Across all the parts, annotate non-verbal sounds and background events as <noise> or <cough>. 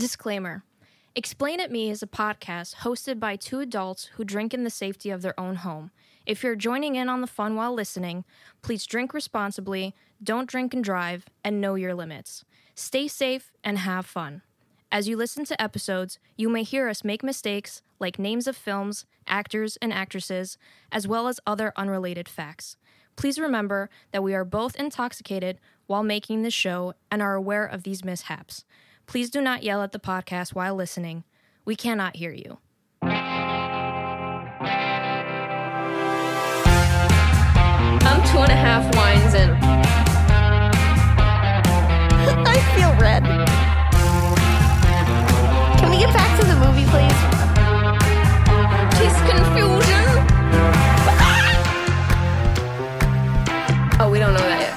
Disclaimer Explain It Me is a podcast hosted by two adults who drink in the safety of their own home. If you're joining in on the fun while listening, please drink responsibly, don't drink and drive, and know your limits. Stay safe and have fun. As you listen to episodes, you may hear us make mistakes like names of films, actors, and actresses, as well as other unrelated facts. Please remember that we are both intoxicated while making this show and are aware of these mishaps. Please do not yell at the podcast while listening. We cannot hear you. I'm two and a half wines in. I feel red. Can we get back to the movie, please? Taste confusion. Ah! Oh, we don't know that yet.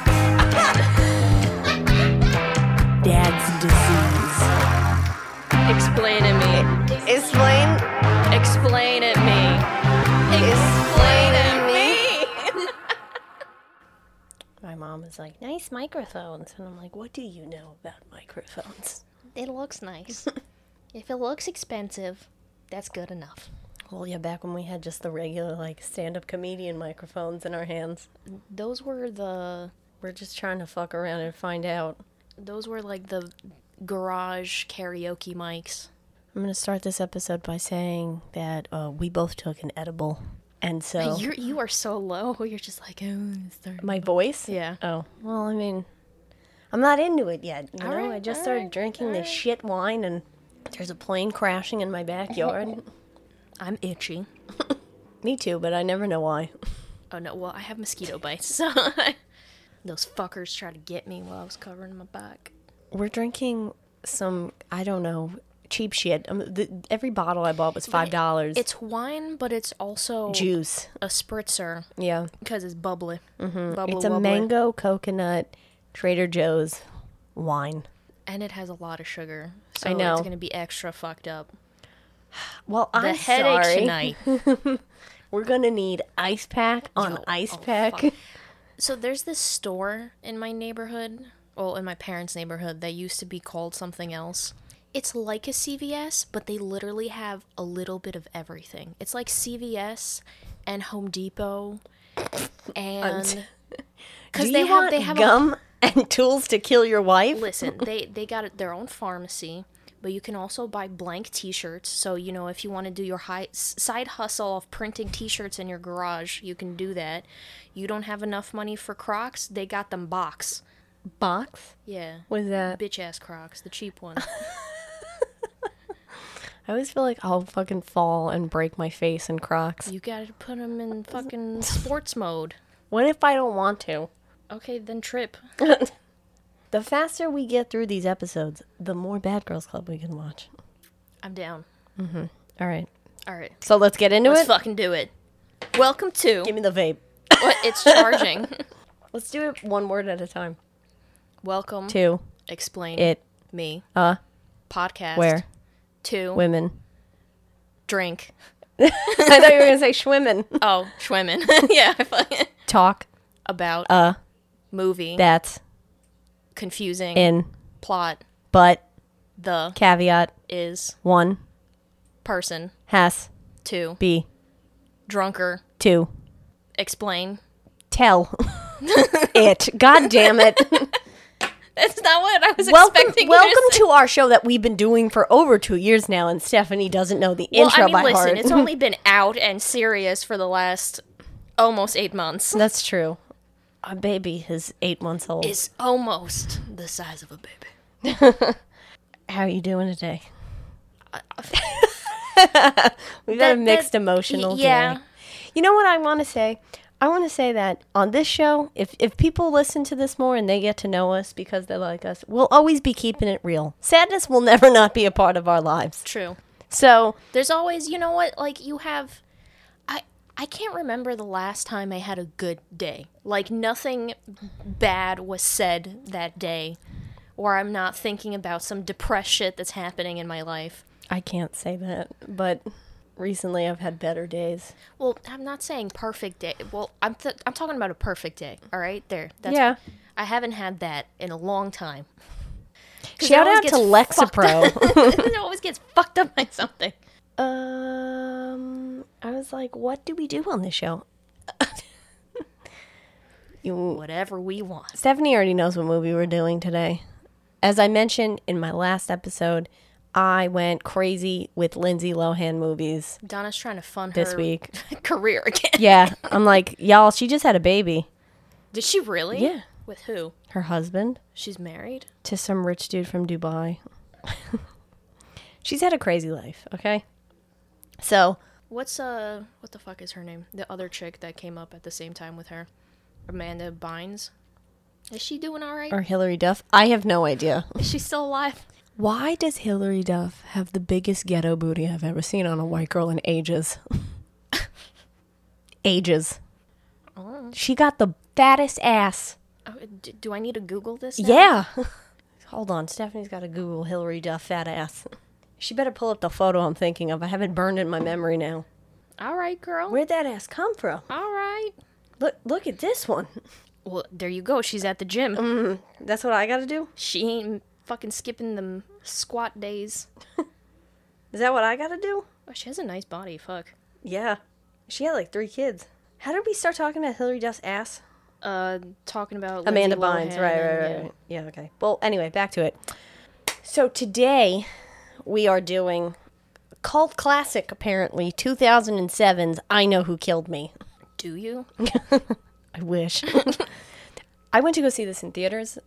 <laughs> Dad's disease. Explain it me. Explain. Explain it me. Explain it me. <laughs> My mom is like, nice microphones. And I'm like, what do you know about microphones? It looks nice. <laughs> if it looks expensive, that's good enough. Well, yeah, back when we had just the regular, like, stand up comedian microphones in our hands. Those were the. We're just trying to fuck around and find out. Those were like the garage karaoke mics. I'm going to start this episode by saying that uh, we both took an edible. And so. You're you are so low. <laughs> You're just like oh. my voice? Yeah. Oh, well, I mean, I'm not into it yet. You All know, right, I just started right, drinking this right. shit wine, and there's a plane crashing in my backyard. <laughs> I'm itchy. <laughs> Me too, but I never know why. Oh no, well I have mosquito bites. So those fuckers tried to get me while I was covering my back. We're drinking some, I don't know, cheap shit. Um, the, every bottle I bought was five dollars. It's wine, but it's also juice. a spritzer Yeah, because it's bubbly. Mm-hmm. Bubbly, it's a mango coconut Trader Joe's wine. and it has a lot of sugar. So I know. it's gonna be extra fucked up. Well, The I'm headache sorry. tonight. <laughs> We're gonna need ice pack on Yo, ice oh, pack. fuck. <laughs> So there's this store in my neighborhood, well, in my parents' neighborhood, that used to be called something else. It's like a CVS, but they literally have a little bit of everything. It's like CVS and Home Depot, and <laughs> because they have want they have a gum <laughs> and tools to kill your wife? listen <laughs> they they got their own pharmacy but you can also buy blank t-shirts so you know if you want to do your high, side hustle of printing t-shirts in your garage you can do that you don't have enough money for crocs they got them box Box? yeah What is that? bitch ass crocs the cheap one <laughs> <laughs> I always feel like I'll fucking fall and break my face in Crocs. you gotta put them in <laughs> fucking sports mode What if I don't want to? okay then trip The faster we get through these episodes, the more Bad Girls Club we can watch. i'm down Mm-hmm. All right. all right So let's get into let's it. fucking do it welcome to Give me the vape. what it's charging Let's do it one word at a time. Welcome to explain It. me Uh. podcast Where? two Women. drink <laughs> I thought you were gonna say schwimmen. <laughs> Oh, Schwimmen. <laughs> yeah, Talk. about a movie That's confusing in. plot But. the Caveat. is One. person Has. to Be. drunker Two. explain. Tell. it. God damn it. <laughs> That's not what I was welcome expecting. welcome to, our show that we've been doing for over two years now, and Stephanie doesn't know the Well, intro I mean, by listen, heart. it's only been out and serious for the last almost eight months. <laughs> That's true. Our baby is eight months old. Is almost the size of a baby. <laughs> How are you doing today? We've got a mixed that- emotional yeah. day. You know what I want to say? I want to say that on this show, if if people listen to this more and they get to know us because they like us, we'll always be keeping it real. Sadness will <laughs> never not be a part of our lives. True. So There's always, you know what? Like you have, I I can't remember the last time I had a good day. Like nothing bad was said that day, or I'm not thinking about some depressed shit that's happening in my life. I can't say that, but recently I've had better days. Well, I'm not saying perfect day. Well, I'm th- I'm talking about a perfect day. All right, there. That's, Yeah. I haven't had that in a long time. Shout out to Lexapro. <laughs> it always gets fucked up by something. um, I was like, what do we do on this show? <laughs> you, Whatever we want. Stephanie already knows what movie we're doing today. As I mentioned in my last episode, I went crazy with Lindsay Lohan movies Donna's trying to fund this her week. <laughs> career again. Yeah, I'm like, y'all, she just had a baby. Did she really? Yeah. With who? Her husband She's married. to some rich dude from Dubai. <laughs> She's had a crazy life, okay? So, What's uh what the fuck is her name? The other chick that came up at the same time with her. Amanda Bynes. Is she doing all right? or Hilary Duff, I have no idea. Is she still alive? Why does Hilary Duff have the biggest ghetto booty I've ever seen on a white girl in ages? <laughs> ages. She got the fattest ass. Oh, d- do I need to Google this? now? Yeah. <laughs> Hold on, Stephanie's got to Google Hilary Duff fat ass. She better pull up the photo I'm thinking of. I have it burned in my memory now. All right, girl. Where'd that ass come from? All right. Look, look at this one. Well, there you go. She's at the gym. Mm. That's what I got to do. She ain't fucking skipping them squat days. Is that what I got to do? Oh, she has a nice body. Fuck. Yeah. She had like three kids. How did we start talking about Hilary Duff's ass? Uh, talking about Amanda Bynes, right, and- right, right, yeah. right. Yeah, okay. Well, anyway, back to it. So today we are doing cult classic, apparently 2007's "I Know Who Killed Me." Do you? <laughs> I wish. <laughs> I went to go see this in theaters.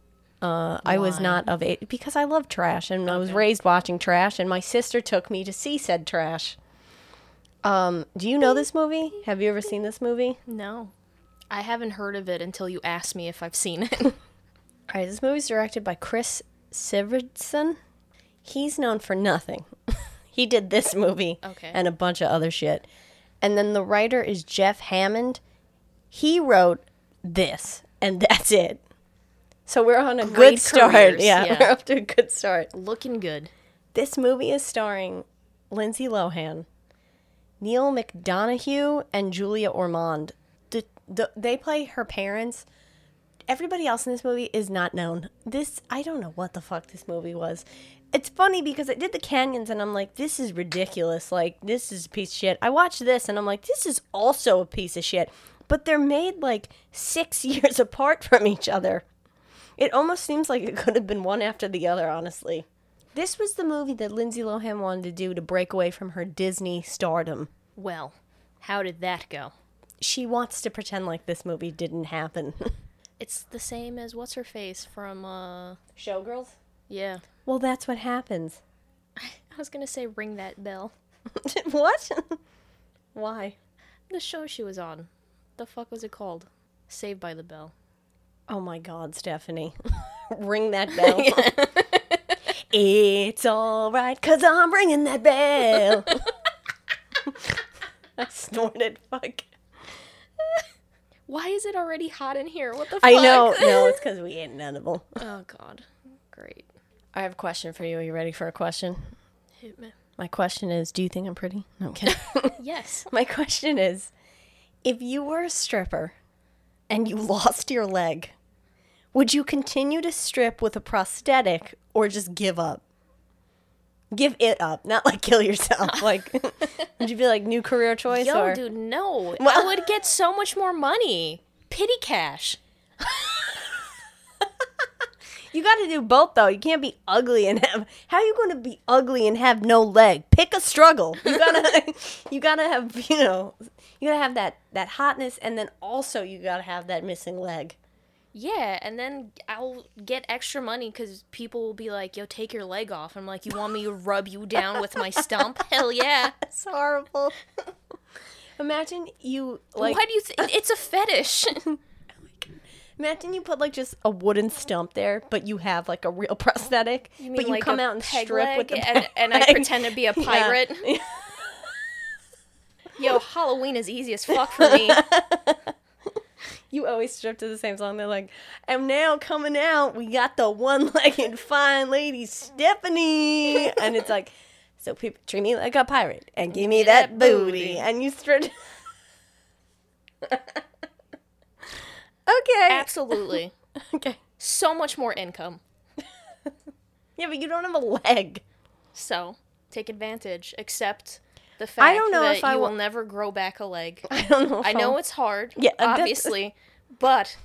Uh, I was not of age because I love trash, and I was raised watching trash, and my sister took me to see said trash. Um, do you know this movie? Have you ever seen this movie? No. I haven't heard of it until you asked me if I've seen it. <laughs> All right, this movie's directed by Chris Sivertson. He's known for nothing. <laughs> he did this movie Okay. and a bunch of other shit. And then the writer is Jeff Hammond. He wrote this, and <laughs> that's it. So we're on a Great good start. careers, <laughs> Yeah, yeah. we're up to a good start. Looking good. This movie is starring Lindsay Lohan, Neal McDonough, and Julia Ormond. The, the, they play her parents. Everybody else in this movie is not known. This, I don't know what the fuck this movie was. It's funny because I did the canyons and I'm like, this is ridiculous. Like, this is a piece of shit. I watched this and I'm like, this is also a piece of shit. But they're made like six <laughs> years apart from each other. It almost seems like it could have been one after the other, honestly. This was the movie that Lindsay Lohan wanted to do to break away from her Disney stardom. Well, how did that go? She wants to pretend like this movie didn't happen. <laughs> It's the same as what's her face from uh Showgirls? yeah. Well, that's what happens. <laughs> I was gonna say ring that bell. <laughs> what? Why? The show she was on. The fuck was it called? Saved by the Bell. Oh my god, Stephanie. <laughs> Ring that bell. <laughs> it's alright, cause I'm ringing that bell. <laughs> I snorted. Fuck. Why is it already hot in here? What the fuck? I know. No, it's because we ate an edible. oh god. Great. I have a question for you. Are you ready for a question? Hit me. My question is Do you think I'm pretty? No, I'm kidding. Yes. My question is If you were a stripper and you lost your leg, would you continue to strip with a prosthetic or just give up? Give it up, not like kill yourself. <laughs> Like, would you be like new career choice Yo, or dude, no. I would get so much more money. Pity cash. <laughs> you got to do both though. You can't be ugly and have. How are you going to be ugly and have no leg? Pick a struggle. You gotta, <laughs> you gotta have. You know, you gotta have that that hotness, and then also you gotta have that missing leg. Yeah, and then I'll get extra money because people will be like, "Yo, take your leg off." I'm like, "You want me to rub you down with my stump?" <laughs> Hell yeah! That's horrible. Imagine you like. Why do you? Th- it's a fetish. <laughs> Oh Imagine you put like just a wooden stump there, but you have like a real <laughs> prosthetic. You mean but you like come a out and peg strip leg with the and, and I pretend to be a Yeah. pirate? Yo, Halloween is easy as fuck for me. You always strip to the same song. They're like, and now coming out, we got the one-legged <laughs> fine lady Stephanie, <laughs> and it's like, so people treat me like a pirate and give me that, that booty. booty. and you strip. <laughs> okay. Absolutely. Okay. So much more income. Yeah, but you don't have a leg. So take advantage. Accept the fact don't know that if I you will never grow back a leg. <laughs> I don't know. if I know I'll- it's hard, Yeah, obviously, but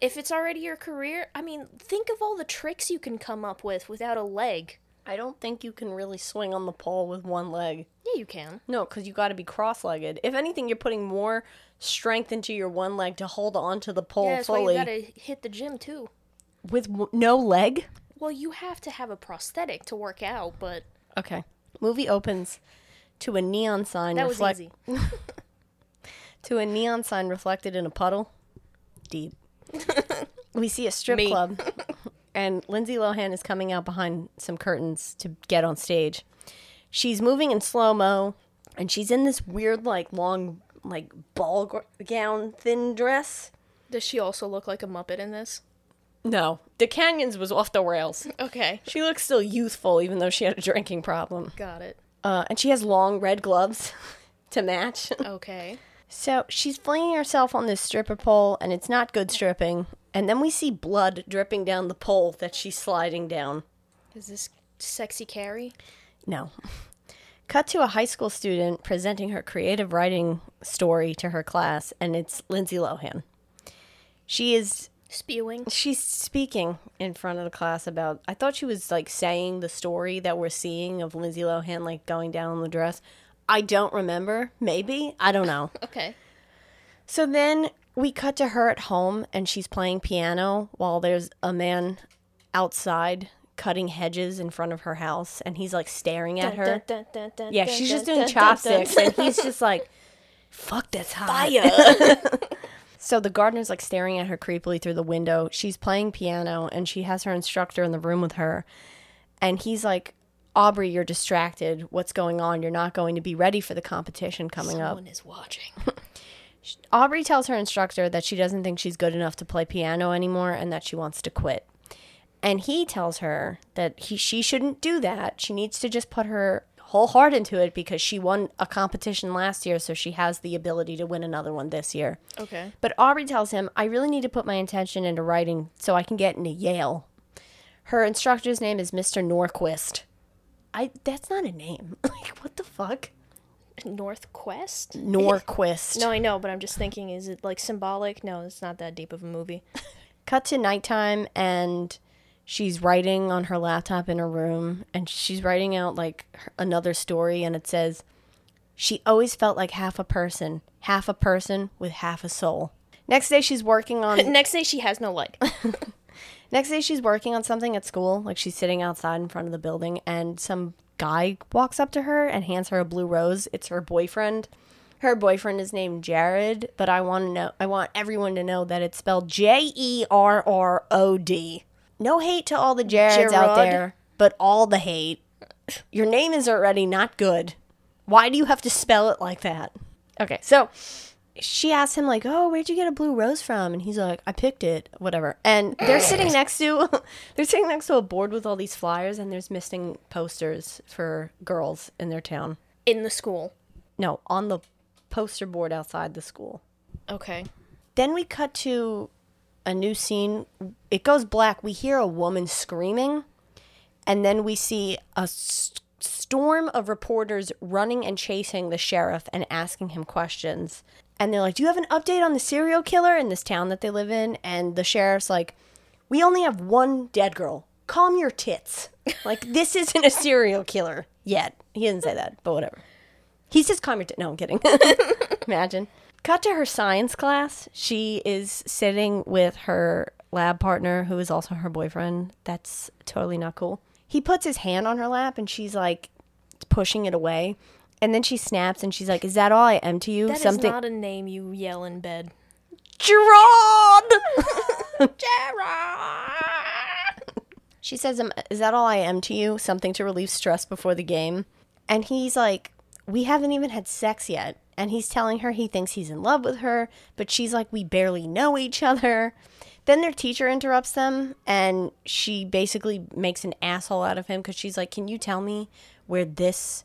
if it's already your career, I mean, think of all the tricks you can come up with without a leg. I don't think you can really swing on the pole with one leg. Yeah, you can. No, because you got to be cross-legged. If anything, you're putting more strength into your one leg to hold on to the pole yeah, that's why fully you gotta hit the gym too. with w- no leg. Well, you have to have a prosthetic to work out, but Okay. Movie opens to a neon sign that was easy. <laughs> to a neon sign reflected in a puddle. Deep. <laughs> we see a strip Me. club, and Lindsay Lohan is coming out behind some curtains to get on stage. She's moving in slow mo, and she's in this weird, like, long, like, ball g- gown, thin dress. Does she also look like a Muppet in this? No, the Canyons was off the rails. Okay, She looks still youthful, even though she had a drinking problem. got it. Uh, and she has long red gloves <laughs> to match. <laughs> Okay. So she's flinging herself on this stripper pole, and it's not good stripping. And then we see blood dripping down the pole that she's sliding down. Is this sexy Carrie? No. <laughs> Cut to a high school student presenting her creative writing story to her class, and it's Lindsay Lohan. She is Spewing. she's speaking in front of the class about I thought she was like saying the story that we're seeing of Lindsay Lohan like going down in the dress. I don't remember. Maybe. I don't know. <laughs> Okay. So then we cut to her at home and she's playing piano while there's a man outside cutting hedges in front of her house and he's like staring at her. Yeah, she's just doing chopsticks and he's just like, fuck, that's hot. <laughs> <laughs> So the gardener's like staring at her creepily through the window. She's playing piano and she has her instructor in the room with her. And he's like, Aubrey, you're distracted. What's going on? You're not going to be ready for the competition coming up. Someone is watching. <laughs> Aubrey tells her instructor that she doesn't think she's good enough to play piano anymore and that she wants to quit. And he tells her that he, she shouldn't do that. She needs to just put her whole heart into it because she won a competition last year, so she has the ability to win another one this year. Okay. But Aubrey tells him, I really need to put my intention into writing so I can get into Yale. Her instructor's name is Mr. Norquist. I that's not a name. <laughs> like what the fuck? North Quest? Norquist. No, I know, but I'm just thinking, is it like symbolic? No, it's not that deep of a movie. <laughs> cut to nighttime and she's writing on her laptop in her room and she's writing out like another story and it says she always felt like half a person half a person with half a soul next day she's working on <laughs> Next day, she has no leg. <laughs> next day she's working on something at school like she's sitting outside in front of the building and some guy walks up to her and hands her a blue rose it's her boyfriend her boyfriend is named Jerrod, but I want to know I want everyone to know that it's spelled J E R R O D. No hate to all the Jareds out there, but all the hate. Your name is already not good. Why do you have to spell it like that? Okay, so she asks him like, "Oh, where'd you get a blue rose from?" And he's like, "I picked it, whatever." And they're sitting next to <laughs> they're sitting next to a board with all these flyers and there's missing posters for girls in their town. In the school. No, on the poster board outside the school. Okay. Then we cut to a new scene. It goes black. We hear a woman screaming, and then we see a s- storm of reporters running and chasing the sheriff and asking him questions. And they're like, Do you have an update on the serial killer in this town that they live in? And the sheriff's like, We only have one dead girl. Calm your tits. <laughs> Like, this isn't a serial killer yet. He didn't say that, but whatever. He says, calm your tits. No, I'm kidding. <laughs> Imagine. Cut to her science class. She is sitting with her lab partner, who is also her boyfriend. That's totally not cool. He puts his hand on her lap and she's like pushing it away. And then she snaps and she's like, Is that all I am to you? That is Something. not a name you yell in bed. Gerard! <laughs> <laughs> Gerard! She says, um, Is that all I am to you? Something to relieve stress before the game. And he's like, We haven't even had sex yet. And he's telling her he thinks he's in love with her, but she's like, We barely know each other. Then their teacher interrupts them, and she basically makes an asshole out of him because she's like, Can you tell me where this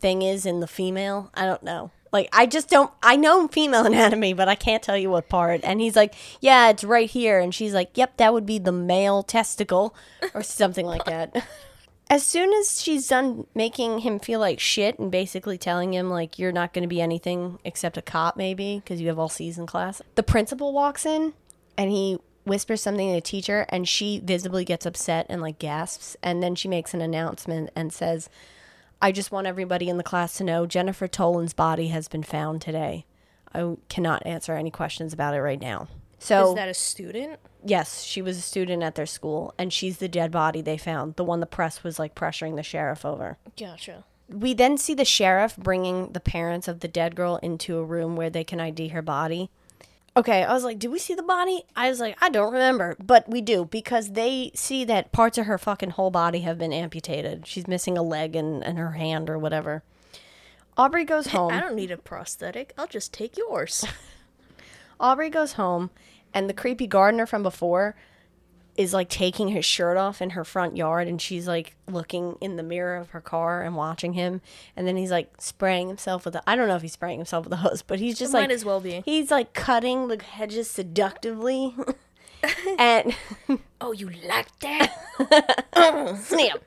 thing is in the female? I don't know. Like I just don't I know female <laughs> anatomy, but I can't tell you what part. And he's like, "Yeah, it's right here." And she's like, "Yep, that would be the male testicle or something like that." <laughs> As soon as she's done making him feel like shit and basically telling him like you're not going to be anything except a cop maybe because you have all C's in class. The principal walks in and he whispers something to the teacher and she visibly gets upset and like gasps and then she makes an announcement and says I just want everybody in the class to know Jennifer Toland's body has been found today. I cannot answer any questions about it right now. So Is that a student? yes, she was a student at their school and she's the dead body they found, the one the press was like pressuring the sheriff over. Gotcha. We then see the sheriff bringing the parents of the dead girl into a room where they can ID her body. Okay, I was like, did we see the body? I was like, I don't remember, but we do because they see that parts of her fucking whole body have been amputated. She's missing a leg and, and her hand or whatever. Aubrey goes home. I don't need a prosthetic. I'll just take yours. <laughs> Aubrey goes home, and the creepy gardener from before is like taking his shirt off in her front yard, and she's like looking in the mirror of her car and watching him. And then he's like spraying himself with a I don't know if he's spraying himself with a hose, but he's just Might like as well be. He's like cutting the hedges seductively. <laughs> and Oh, you like that? <laughs> snap.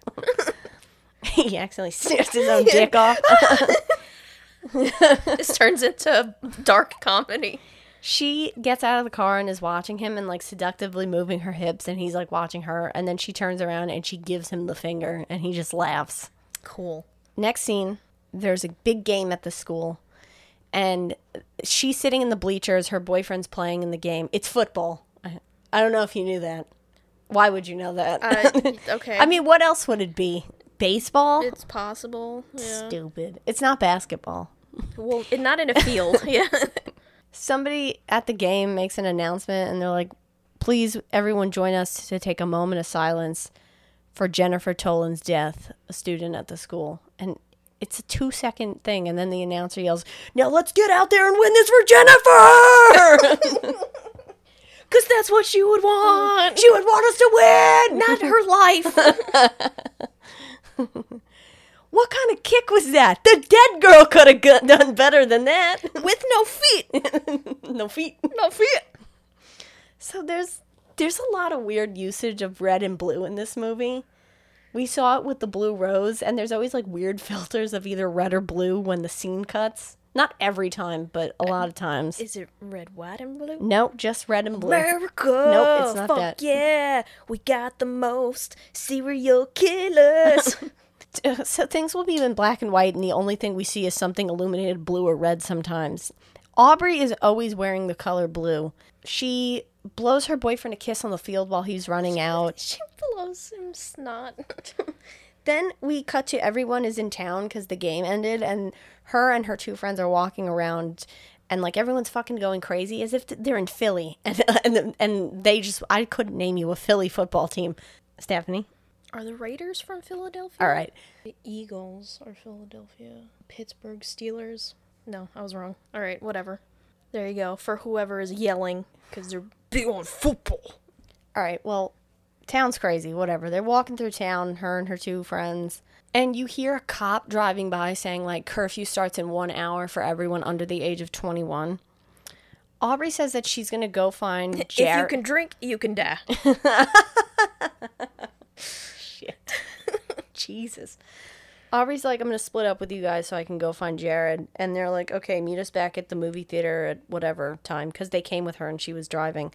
<laughs> he accidentally sniffed his own dick off. this turns into dark comedy. She gets out of the car and is watching him and like seductively moving her hips, and he's like watching her. And then she turns around and she gives him the finger, and he just laughs. Cool. Next scene, there's a big game at the school, and she's sitting in the bleachers. Her boyfriend's playing in the game. It's football. I, I don't know if you knew that. Why would you know that? Uh, <laughs> okay. I mean, what else would it be? Baseball? it's possible. Yeah. Stupid. It's not basketball. Well, not in a field. <laughs> yeah. Somebody at the game makes an announcement and they're like, please, everyone join us to take a moment of silence for Jennifer Toland's death, a student at the school. And it's a two second thing. And then the announcer yells, now let's get out there and win this for Jennifer! <laughs> Because that's what she would want. She would want us to win, not her life. <laughs> what kind of kick was that? The dead girl could have done better than that. <laughs> With no feet. <laughs> no feet. No feet. So there's there's a lot of weird usage of red and blue in this movie. We saw it with the blue rose, and there's always like weird <laughs> filters of either red or blue when the scene cuts. Not every time, but a lot of times. Is it red, white, and blue? Nope, just red and blue. America. Nope, it's not Fuck that. yeah. We got the most serial killers. <laughs> so things will be in black and white, and the only thing we see is something illuminated blue or red sometimes. Aubrey is always wearing the color blue. She blows her boyfriend a kiss on the field while he's running <laughs> out. she blows him snot. <laughs> Then we cut to everyone is in town because the game ended, and her and her two friends are walking around, and like everyone's fucking going crazy as if they're in Philly, and and and they just I couldn't name you a Philly football team, Stephanie. Are the Raiders from Philadelphia? All right, The Eagles are Philadelphia. Pittsburgh Steelers. No, I was wrong. All right, whatever. There you go. For whoever is yelling because they're big on football. all right. Well, town's crazy. Whatever. They're walking through town, her and her two friends, and you hear a cop driving by saying like curfew starts in one hour for everyone under the age of twenty one. Aubrey says that she's gonna go find <laughs> If you can drink, you can die. <laughs> Shit. <laughs> Jesus. Aubrey's like, I'm going to split up with you guys so I can go find Jerrod. And they're like, okay, meet us back at the movie theater at whatever time because they came with her and she was driving.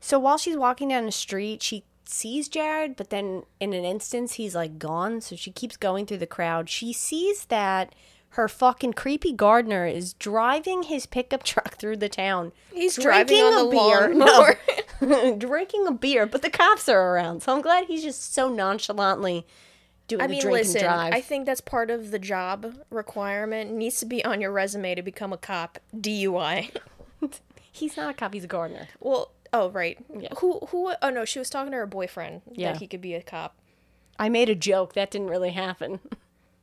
So while she's walking down the street, she sees Jerrod, but then in an instance, he's like gone. So she keeps going through the crowd. She sees that her fucking creepy gardener is driving his pickup <laughs> truck through the town. He's driving on the No. <laughs> <laughs> drinking a beer, but the cops are around. So I'm glad he's just so nonchalantly doing I mean, drink listen, and drive. I think that's part of the job requirement. It needs to be on your resume to become a cop. DUI. he's not a cop, he's a gardener. well, oh right. Yeah. Who who? Oh no, she was talking to her boyfriend Yeah. that he could be a cop. I made a joke, that didn't really happen.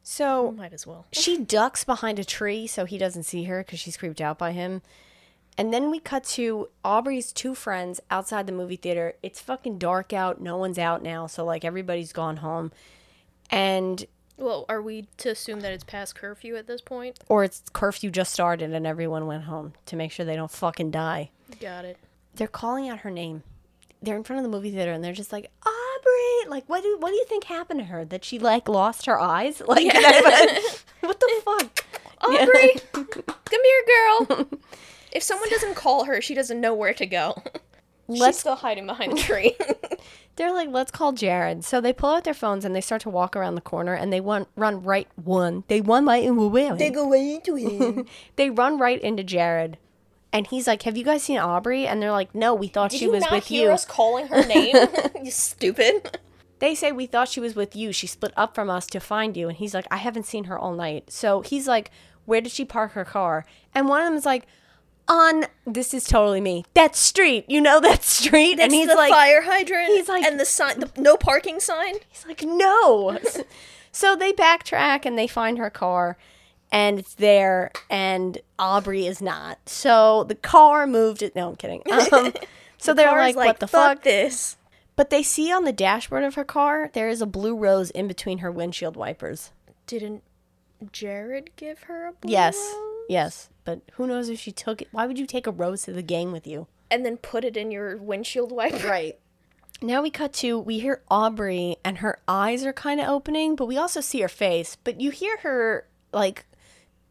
So Might as well. she ducks behind a tree so he doesn't see her because she's creeped out by him. And then we cut to Aubrey's two friends outside the movie theater. It's fucking dark out. No one's out now. So, like, everybody's gone home. And Well, are we to assume that it's past curfew at this point? Or it's curfew just started and everyone went home to make sure they don't fucking die. Got it. They're calling out her name. They're in front of the movie theater and they're just like, ah, Aubrey! Like, what do, what do you think happened to her? That she, like, lost her eyes? <laughs> Like, <laughs> what the fuck? Aubrey, <laughs> come here, girl. If someone doesn't call her, she doesn't know where to go. She's Let's still hiding behind a tree. They're like, let's call Jerrod. So they pull out their phones and they start to walk around the corner and they run, run right one. They run right into They go into him. They run right into Jerrod. And he's like, Have you guys seen Aubrey? And they're like, No, we thought Did she you was not with hear you. us calling her <laughs> name? <laughs> you <laughs> stupid. They say we thought she was with you. She split up from us to find you. And he's like, I haven't seen her all night. So he's like, Where did she park her car? And one of them is like, On this is totally me. That street. You know that street? and he's the like fire hydrant. he's like- and the sign, the no parking sign. He's like, no. so they backtrack and they find her car and it's there and Aubrey is not. So the car moved it. No, I'm kidding. <laughs> Um, so they're Car's like, what the fuck? this? But they see on the dashboard of her car, there is a blue rose in between her windshield wipers. Didn't Jerrod give her a blue Yes. rose? Yes. But who knows if she took it? Why would you take a rose to the gang with you? And then put it in your windshield wiper. Right. Now we cut to we hear Aubrey and her eyes are kind of opening, but we also see her face. But you hear her like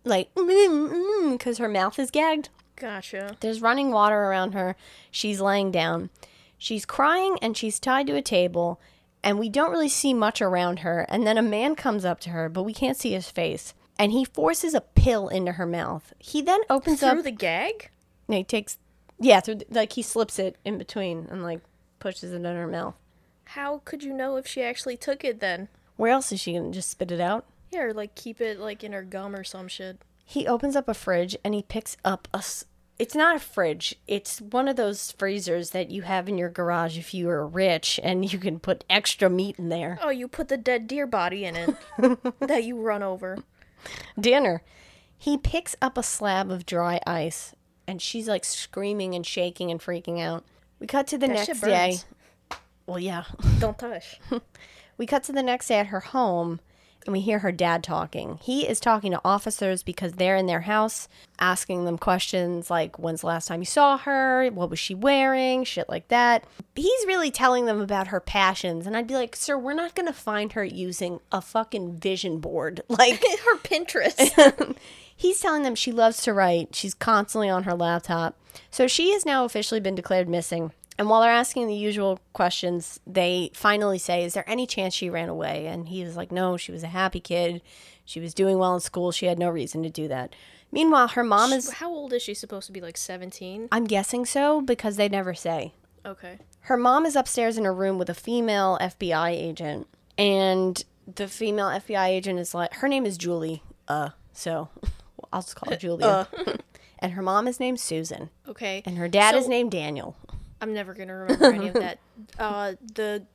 like mmm mm mm, because her mouth is gagged. Gotcha. There's running water around her. She's laying down. She's crying and she's tied to a table and we don't really see much around her. And then a man comes up to her, but we can't see his face. And he forces a pill into her mouth. He then opens up Through up the gag? and he takes yeah, through the, like he slips it in between and like pushes it in her mouth. How could you know if she actually took it then? Where else is she gonna just spit it out? Yeah, or like keep it like in her gum or some shit. He opens up a fridge and he picks up a. s- It's not a fridge. It's one of those freezers that you have in your garage if you are rich and you can put extra meat in there. Oh, you put the dead deer body in it <laughs> that you run over. Dinner. He picks up a slab of dry ice and she's like screaming and shaking and freaking out. We cut to the That next day. Well, yeah. Don't touch. <laughs> We cut to the next day at her home and we hear her dad talking. He is talking to officers because they're in their house asking them questions like when's the last time you saw her? What was she wearing? Shit like that. He's really telling them about her passions and I'd be like, "Sir, we're not going to find her using a fucking vision board." <laughs> Like <laughs> her Pinterest. <laughs> He's telling them she loves to write. She's constantly on her laptop. So she has now officially been declared missing. And while they're asking the usual questions, they finally say, Is there any chance she ran away? And he was like, No, she was a happy kid. She was doing well in school. She had no reason to do that. Meanwhile, her mom is, How old is she supposed to be? Like 17? I'm guessing so because they never say. Okay. Her mom is upstairs in her room with a female FBI agent. And the female FBI agent is like, her name is Julie. Uh, so <laughs> I'll just call her <laughs> Julia. <laughs> and her mom is named Susan. Okay. And her dad is named Daniel. I'm never going to remember any of that. <laughs> Uh, the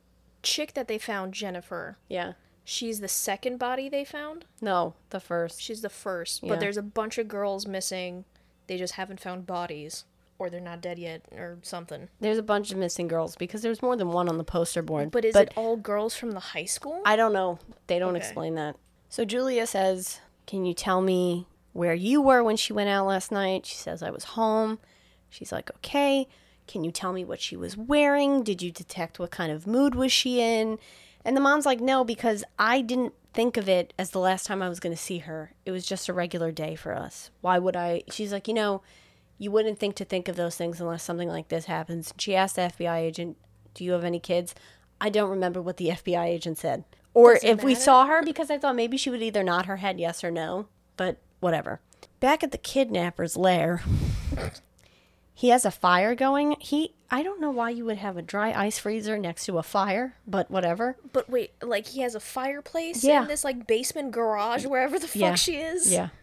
chick that they found, Jennifer, Yeah. she's the second body they found. No, the first. She's the first. Yeah. But there's a bunch of girls missing. They just haven't found bodies. Or they're not dead yet, or something. There's a bunch of missing girls because there's more than one on the poster board. But is it all girls from the high school? I don't know. They don't Okay. explain that. So Julia says, Can you tell me where you were when she went out last night? She says, I was home. She's like, Okay. Can you tell me what she was wearing? Did you detect what kind of mood was she in? And the mom's like, No, because I didn't think of it as the last time I was going to see her. It was just a regular day for us. Why would I? She's like, You know, you wouldn't think to think of those things unless something like this happens. She asked the FBI agent, Do you have any kids? I don't remember what the FBI agent said. Or Does if we saw her, because I thought maybe she would either nod her head yes or no, but whatever. Back at the kidnapper's lair, <laughs> he has a fire going. He, I don't know why you would have a dry ice freezer next to a fire, but whatever. But wait, like he has a fireplace Yeah. in this like basement garage wherever the fuck Yeah. she is. Yeah. <laughs>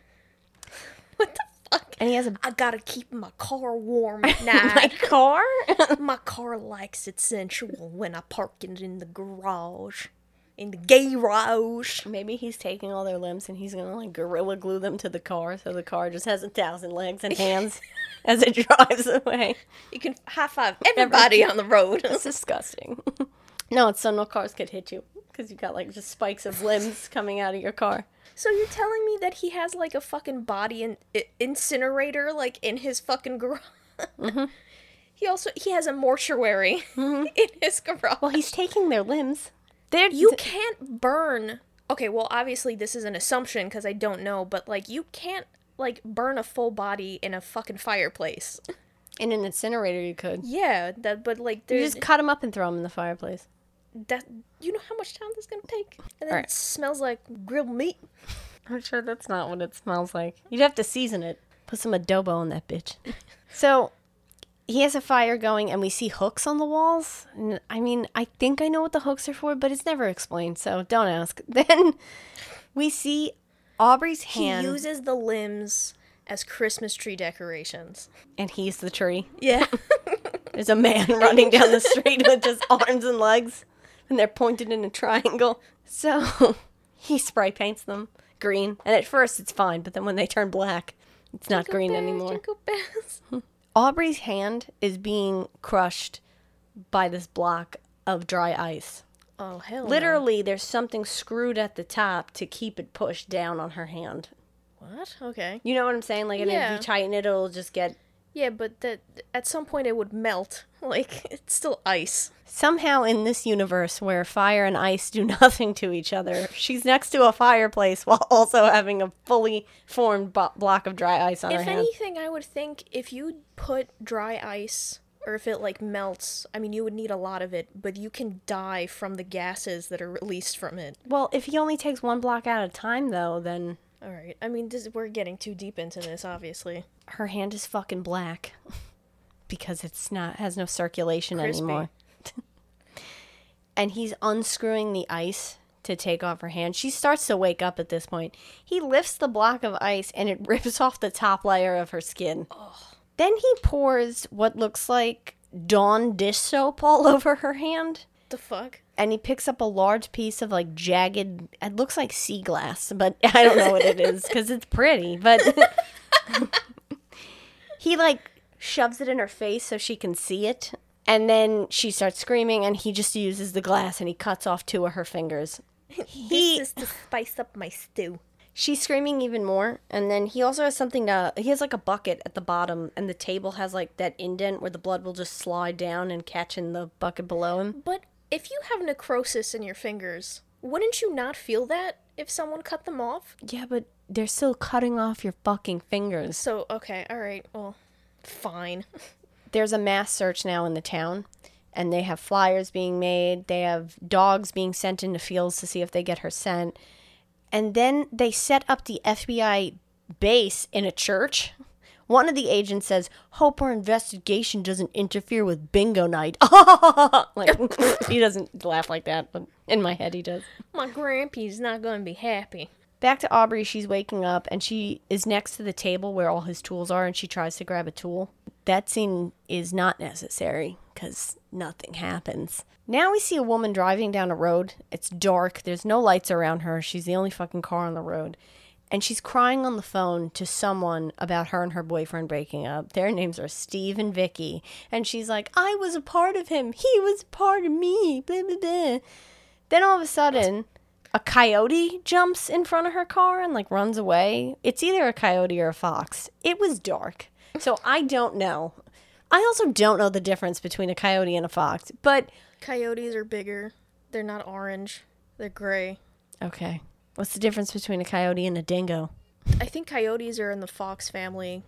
What the fuck? And he has a I gotta keep my car warm <laughs> at night. my car. <laughs> my car likes it sensual when I park it in the garage. In the garage. Maybe he's taking all their limbs and he's gonna like gorilla glue them to the car, so the car just has a thousand legs and hands <laughs> as it drives away. You can high five everybody on the road. It's disgusting. <laughs> no, it's so no cars could hit you because you got like just spikes of limbs coming out of your car. So you're telling me that he has like a fucking body in- incinerator like in his fucking garage? Mm-hmm. <laughs> He also he has a mortuary mm-hmm. in his garage. Well, he's taking their limbs. You can't burn. Okay, well obviously this is an assumption because I don't know, but like you can't like burn a full body in a fucking fireplace. in an incinerator. You could. yeah, that but like You just cut them up and throw them in the fireplace. that you know how much time this is gonna take, and then Alright. it smells like grilled meat. <laughs> I'm sure that's not what it smells like. You'd have to season it. Put some adobo on that bitch. <laughs> so he has a fire going, and we see hooks on the walls. And, I mean, I think I know what the hooks are for, but it's never explained, so don't ask. <laughs> Then we see Aubrey's hand, He uses the limbs as Christmas tree decorations. and he's the tree. Yeah. <laughs> There's a man running down the street with just <laughs> arms and legs, and they're pointed in a triangle. So he spray paints them green, and at first it's fine, but then when they turn black, it's not green anymore. Aubrey's hand is being crushed by this block of dry ice. Oh hell! no. Literally, there's something screwed at the top to keep it pushed down on her hand. What? Okay. You know what I'm saying? Like, and if you tighten it, it'll just get. Yeah, but that at some point it would melt. <laughs> Like it's still ice. Somehow, in this universe where fire and ice do <laughs> nothing to each other, she's next to a fireplace while <laughs> also having a fully formed bo- block of dry ice on her hand. If anything, I would think if you put dry ice or if it like melts, I mean, you would need a lot of it, but you can die from the gases that are released from it. Well, if he only takes one block at a time, though, then All right. I mean, this, we're getting too deep into this, obviously. her hand is fucking black <laughs> because it's not has no circulation Crispy. anymore. <laughs> and he's unscrewing the ice to take off her hand. She starts to wake up at this point. He lifts the block of ice and it <laughs> rips off the top layer of her skin. Then he pours what looks like Dawn dish soap all over her hand. The fuck? And he picks up a large piece of like jagged, it looks like sea glass, but <laughs> I don't know what it is because it's pretty. But <laughs> he like shoves it in her face so she can see it. And then she starts screaming, and he just uses the glass and he cuts off two of her fingers. <laughs> He, This is to spice up my stew. she's screaming even more, and then he also has something to. He has like a bucket at the bottom, and the table has like that indent where the blood will just slide down and catch in the bucket below him. But if you have necrosis in your fingers, wouldn't you not feel that if someone cut them off? Yeah, but they're still cutting off your fucking fingers. So, okay, all right, well, fine. <laughs> there's a mass search now in the town and they have flyers being made they have dogs being sent into fields to see if they get her scent and then they set up the fbi base in a church one of the agents says hope our investigation doesn't interfere with bingo night. <laughs> Like <laughs> he doesn't laugh like that but in my head he does. My grampy's not gonna be happy. back to aubrey she's waking up and she is next to the table where all his tools are and she tries to grab a tool. That scene is not necessary because nothing happens. Now we see a woman driving down a road. It's dark. There's no lights around her. She's the only fucking car on the road and she's crying on the phone to someone about her and her boyfriend breaking up their names are steve and vicky and she's like i was a part of him he was a part of me blah blah blah then all of a sudden, a coyote jumps in front of her car and like runs away. It's either a coyote or a fox. It was dark. So I don't know. I also don't know the difference between a coyote and a fox. But Coyotes are bigger. They're not orange. They're gray. okay. What's the difference between a coyote and a dingo? I think coyotes are in the fox family,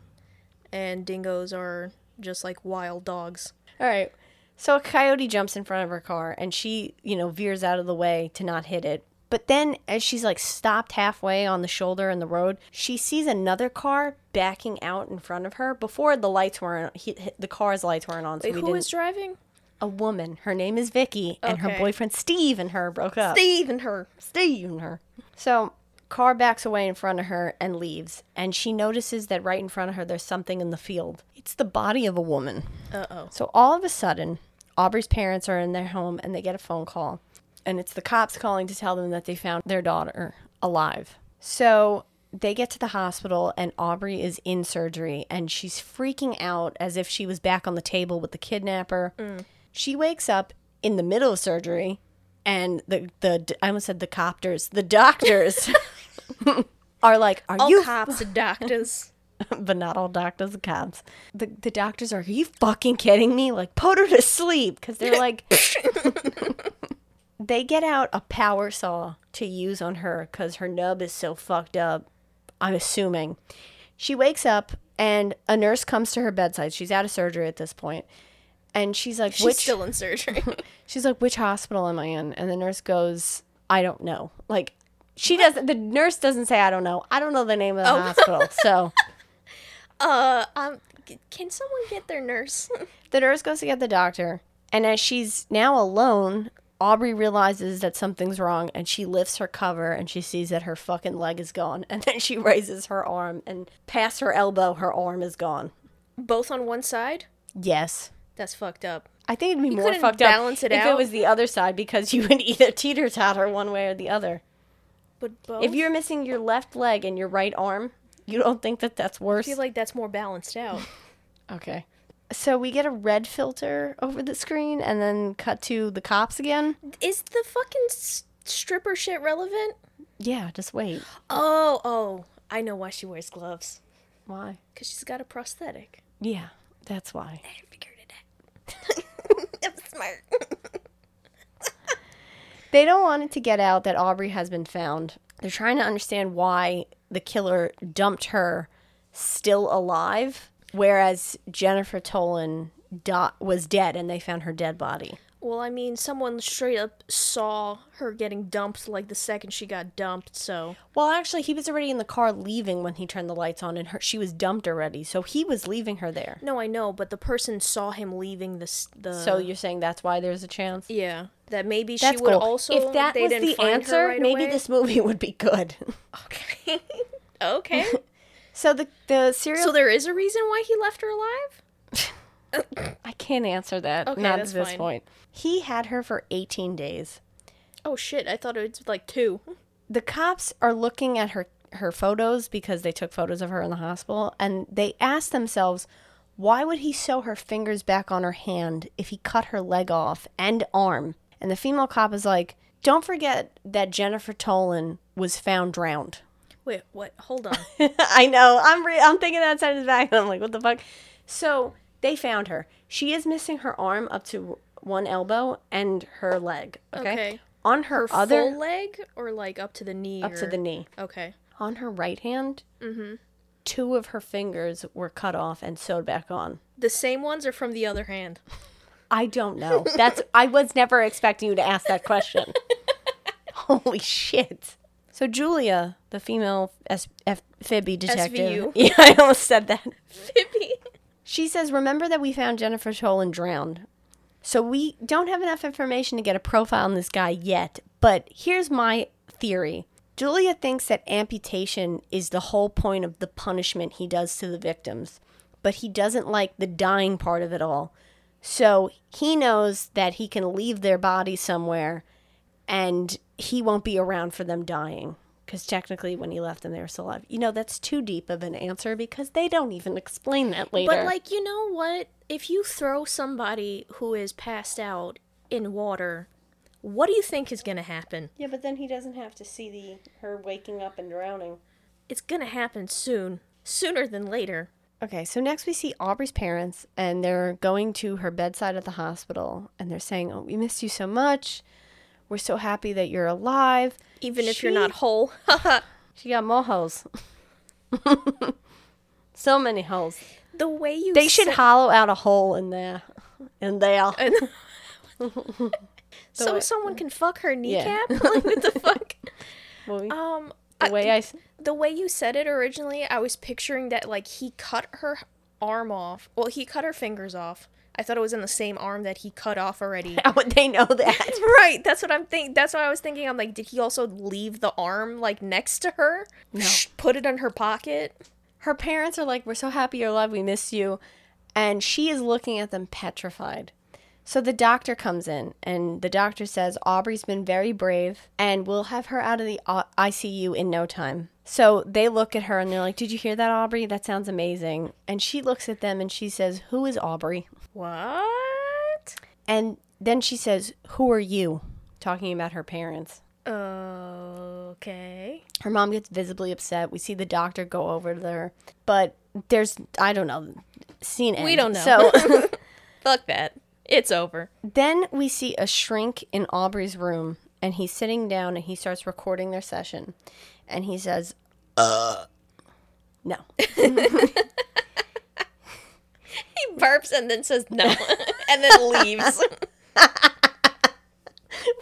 and dingoes are just like wild dogs. All right. So a coyote jumps in front of her car and she, you know, veers out of the way to not hit it. But then as she's like stopped halfway on the shoulder in the road, she sees another car backing out in front of her before the lights weren't he, he- the car's lights weren't on. So Wait, who was driving? A woman. Her name is Vicky and her Okay. boyfriend Steve and her broke up. Steve and her. Steve and her. So car backs away in front of her and leaves and she notices that right in front of her there's something in the field. It's the body of a woman. Uh oh. So all of a sudden, Aubrey's parents are in their home and they get a phone call. And it's the cops calling to tell them that they found their daughter alive. So they get to the hospital and Aubrey is in surgery and she's freaking out as if she was back on the table with the kidnapper. She wakes up in the middle of surgery and the the I almost said the copters, the doctors <laughs> are like, "Are All you?" cops and doctors. <laughs> but not all doctors are cops. The the doctors are, "Are you fucking kidding me?" Like, put her to sleep because they're <laughs> like, they get out a power saw to use on her because her nub is so fucked up. I'm assuming. She wakes up and a nurse comes to her bedside. She's out of surgery at this point, and she's like, She's "Which?" still in surgery. <laughs> She's like, "Which hospital am I in?" And the nurse goes, "I don't know." Like, she doesn't. The nurse doesn't say, "I don't know." I don't know the name of the Oh. hospital. <laughs> So uh, um, can someone get their nurse? <laughs> the nurse goes to get the doctor, and as she's now alone, Aubrey realizes that something's wrong, and she lifts her cover, and she sees that her fucking leg is gone, and then she raises her arm, and past her elbow, her arm is gone. Both on one side? Yes. That's fucked up. I think it'd be more couldn't fucked balance up it if out? it was the other side because you would <laughs> either teeter totter one way or the other. But both? If you're missing your left leg and your right arm, you don't think that that's I worse? feel like that's more balanced out. <laughs> okay. So we get a red filter over the screen and then cut to the cops again. Is the fucking s- stripper shit relevant? Yeah, just wait. Oh, oh. I know why she wears gloves. Why? Because she's got a prosthetic. Yeah, that's why. I it out. I'm smart. They don't want it to get out that Aubrey has been found. They're trying to understand why the killer dumped her still alive, whereas Jennifer Toland was dead and they found her dead body. Well, I mean, someone straight up saw her getting dumped like the second she got dumped, so. Well, actually, he was already in the car leaving when he turned the lights on, and her, she was dumped already. So he was leaving her there. No, I know, but the person saw him leaving the. the So you're saying that's why there's a chance? Yeah. That maybe That's she would cool. also. if that was the answer, right maybe away. this movie would be good. <laughs> Okay. <laughs> okay. <laughs> so the the serial so there is a reason why he left her alive? I can't answer that. Okay, not at this fine. point. He had her for 18 days. Oh shit, I thought it was like two. The cops are looking at her her photos because they took photos of her in the hospital and they asked themselves why would he sew her fingers back on her hand if he cut her leg off and arm? And the female cop is like, "Don't forget that Jennifer Toland was found drowned." Wait, what? Hold on. <laughs> I know. I'm re- I'm thinking that sentence back, and I'm like, what the fuck? So they found her. She is missing her arm up to one elbow and her leg. Okay. Okay. On her, Her other full leg or like up to the knee? up to the knee. Okay. On her right hand, Mm-hmm. two of her fingers were cut off and sewed back on. The same ones are from the other hand. I don't know. <laughs> That's I was never expecting you to ask that question. <laughs> Holy shit. So Julia, the female S- F- Phoebe detective. SVU. <laughs> Yeah, I almost said that. Phoebe. She says, Remember that we found Jennifer Toland drowned. So we don't have enough information to get a profile on this guy yet. But here's my theory Julia thinks that amputation is the whole point of the punishment he does to the victims, but he doesn't like the dying part of it all. So he knows that he can leave their body somewhere and he won't be around for them dying. Because technically, when he left them, they were still alive. You know, that's too deep of an answer because they don't even explain that later. But like, you know what? If you throw somebody who is passed out in water, what do you think is gonna happen? Yeah, but then he doesn't have to see the her waking up and drowning. It's gonna happen soon. Sooner than later. Okay, so next we see Aubrey's parents, and they're going to her bedside at the hospital, and they're saying, "Oh, we missed you so much. We're so happy that you're alive." Even if She- you're not whole. <laughs> She got more holes. <laughs> so many holes. the way you They should said- hollow out a hole in there, in there. <laughs> so way- someone can fuck her Yeah. kneecap? like what the fuck? Well, Um the way I, s- the way you said it originally, I was picturing that like he cut her arm off. Well, he cut her fingers off. I thought it was in the same arm that he cut off already. <laughs> how would they know that? <laughs> right, that's what I'm think. That's what I was thinking. I'm like, did he also leave the arm like next to her? No. Put it in her pocket. her parents are like, We're so happy you're alive, we miss you. And she is looking at them petrified. So the doctor comes in, and the doctor says, Aubrey's been very brave, and we'll have her out of the ICU in no time. So they look at her and they're like, Did you hear that, Aubrey? That sounds amazing. And she looks at them and she says, Who is Aubrey? What? And then she says, Who are you? talking about her parents. Okay. Her mom gets visibly upset. We see the doctor go over there, but there's I don't know. Scene We don't know. So <laughs> <laughs> Fuck that. It's over. then we see a shrink in Aubrey's room, and he's sitting down and he starts recording their session, and he says, "Uh, no." He burps and then says no, <laughs> and then leaves.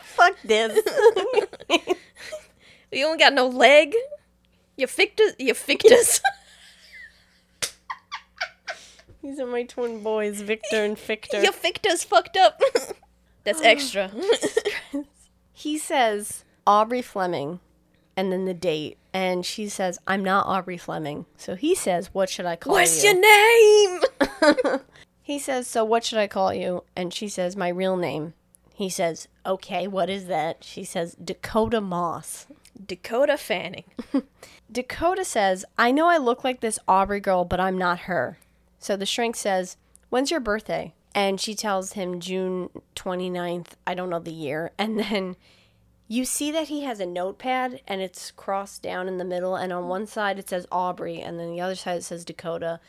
Fuck this. <laughs> You only got no leg. You fictus. You fictus. <laughs> These are my twin boys, Victor and Victor. Your fictus fucked up. That's extra. he says Aubrey Fleming and then the date and she says I'm not Aubrey Fleming. So he says what should I call What's you? your name? <laughs> he says so what should I call you? And she says my real name. He says okay, what is that? She says Dakota Moss. Dakota Fanning. <laughs> Dakota says I know I look like this Aubrey girl but I'm not her. So the shrink says when's your birthday? And she tells him June 29th. I don't know the year. And then you see that he has a notepad and it's crossed down in the middle. And on one side it says Aubrey, and then the other side it says Dakota.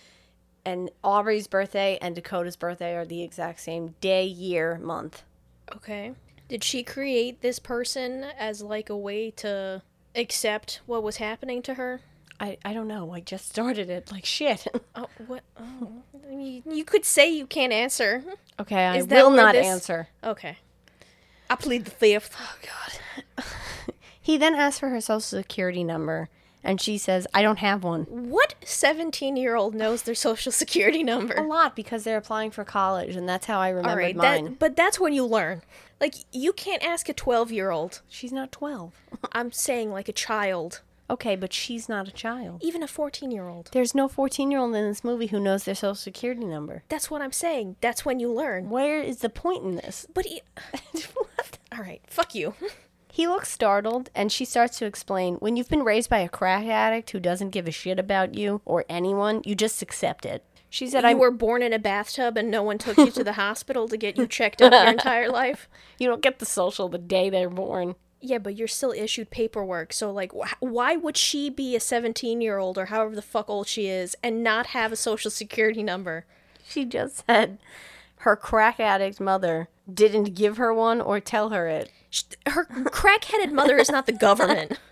And Aubrey's birthday and Dakota's birthday are the exact same day, year, month. Okay. Did she create this person as like a way to accept what was happening to her? I, I don't know. I just started it like shit. <laughs> Oh, what? Oh, you could say you can't answer. okay, I Is will not this- answer. Okay. I plead the fifth. Oh God. <laughs> He then asks for her social security number, and she says, I don't have one. What seventeen-year-old knows their social security number? A lot because they're applying for college, and that's how I All remembered right, mine. that, but that's when you learn. Like you can't ask a twelve-year-old. She's not 12. I'm saying like a child, Okay, but she's not a child. even a fourteen-year-old. There's no 14 year old in this movie who knows their social security number. That's what I'm saying. That's when you learn. Where is the point in this? But he, <laughs> What? all right, fuck you. <laughs> He looks startled, and she starts to explain when you've been raised by a crack addict who doesn't give a shit about you or anyone, you just accept it. She said, you I were born in a bathtub and no one took you to the <laughs> hospital to get you checked up your entire life. You don't get the social the day they're born. Yeah, but you're still issued paperwork. So, like, wh- why would she be a 17 year old or however the fuck old she is and not have a social security number? She just said her crack addict mother didn't give her one or tell her it. Sh- Her crack-headed mother is not the government. <laughs>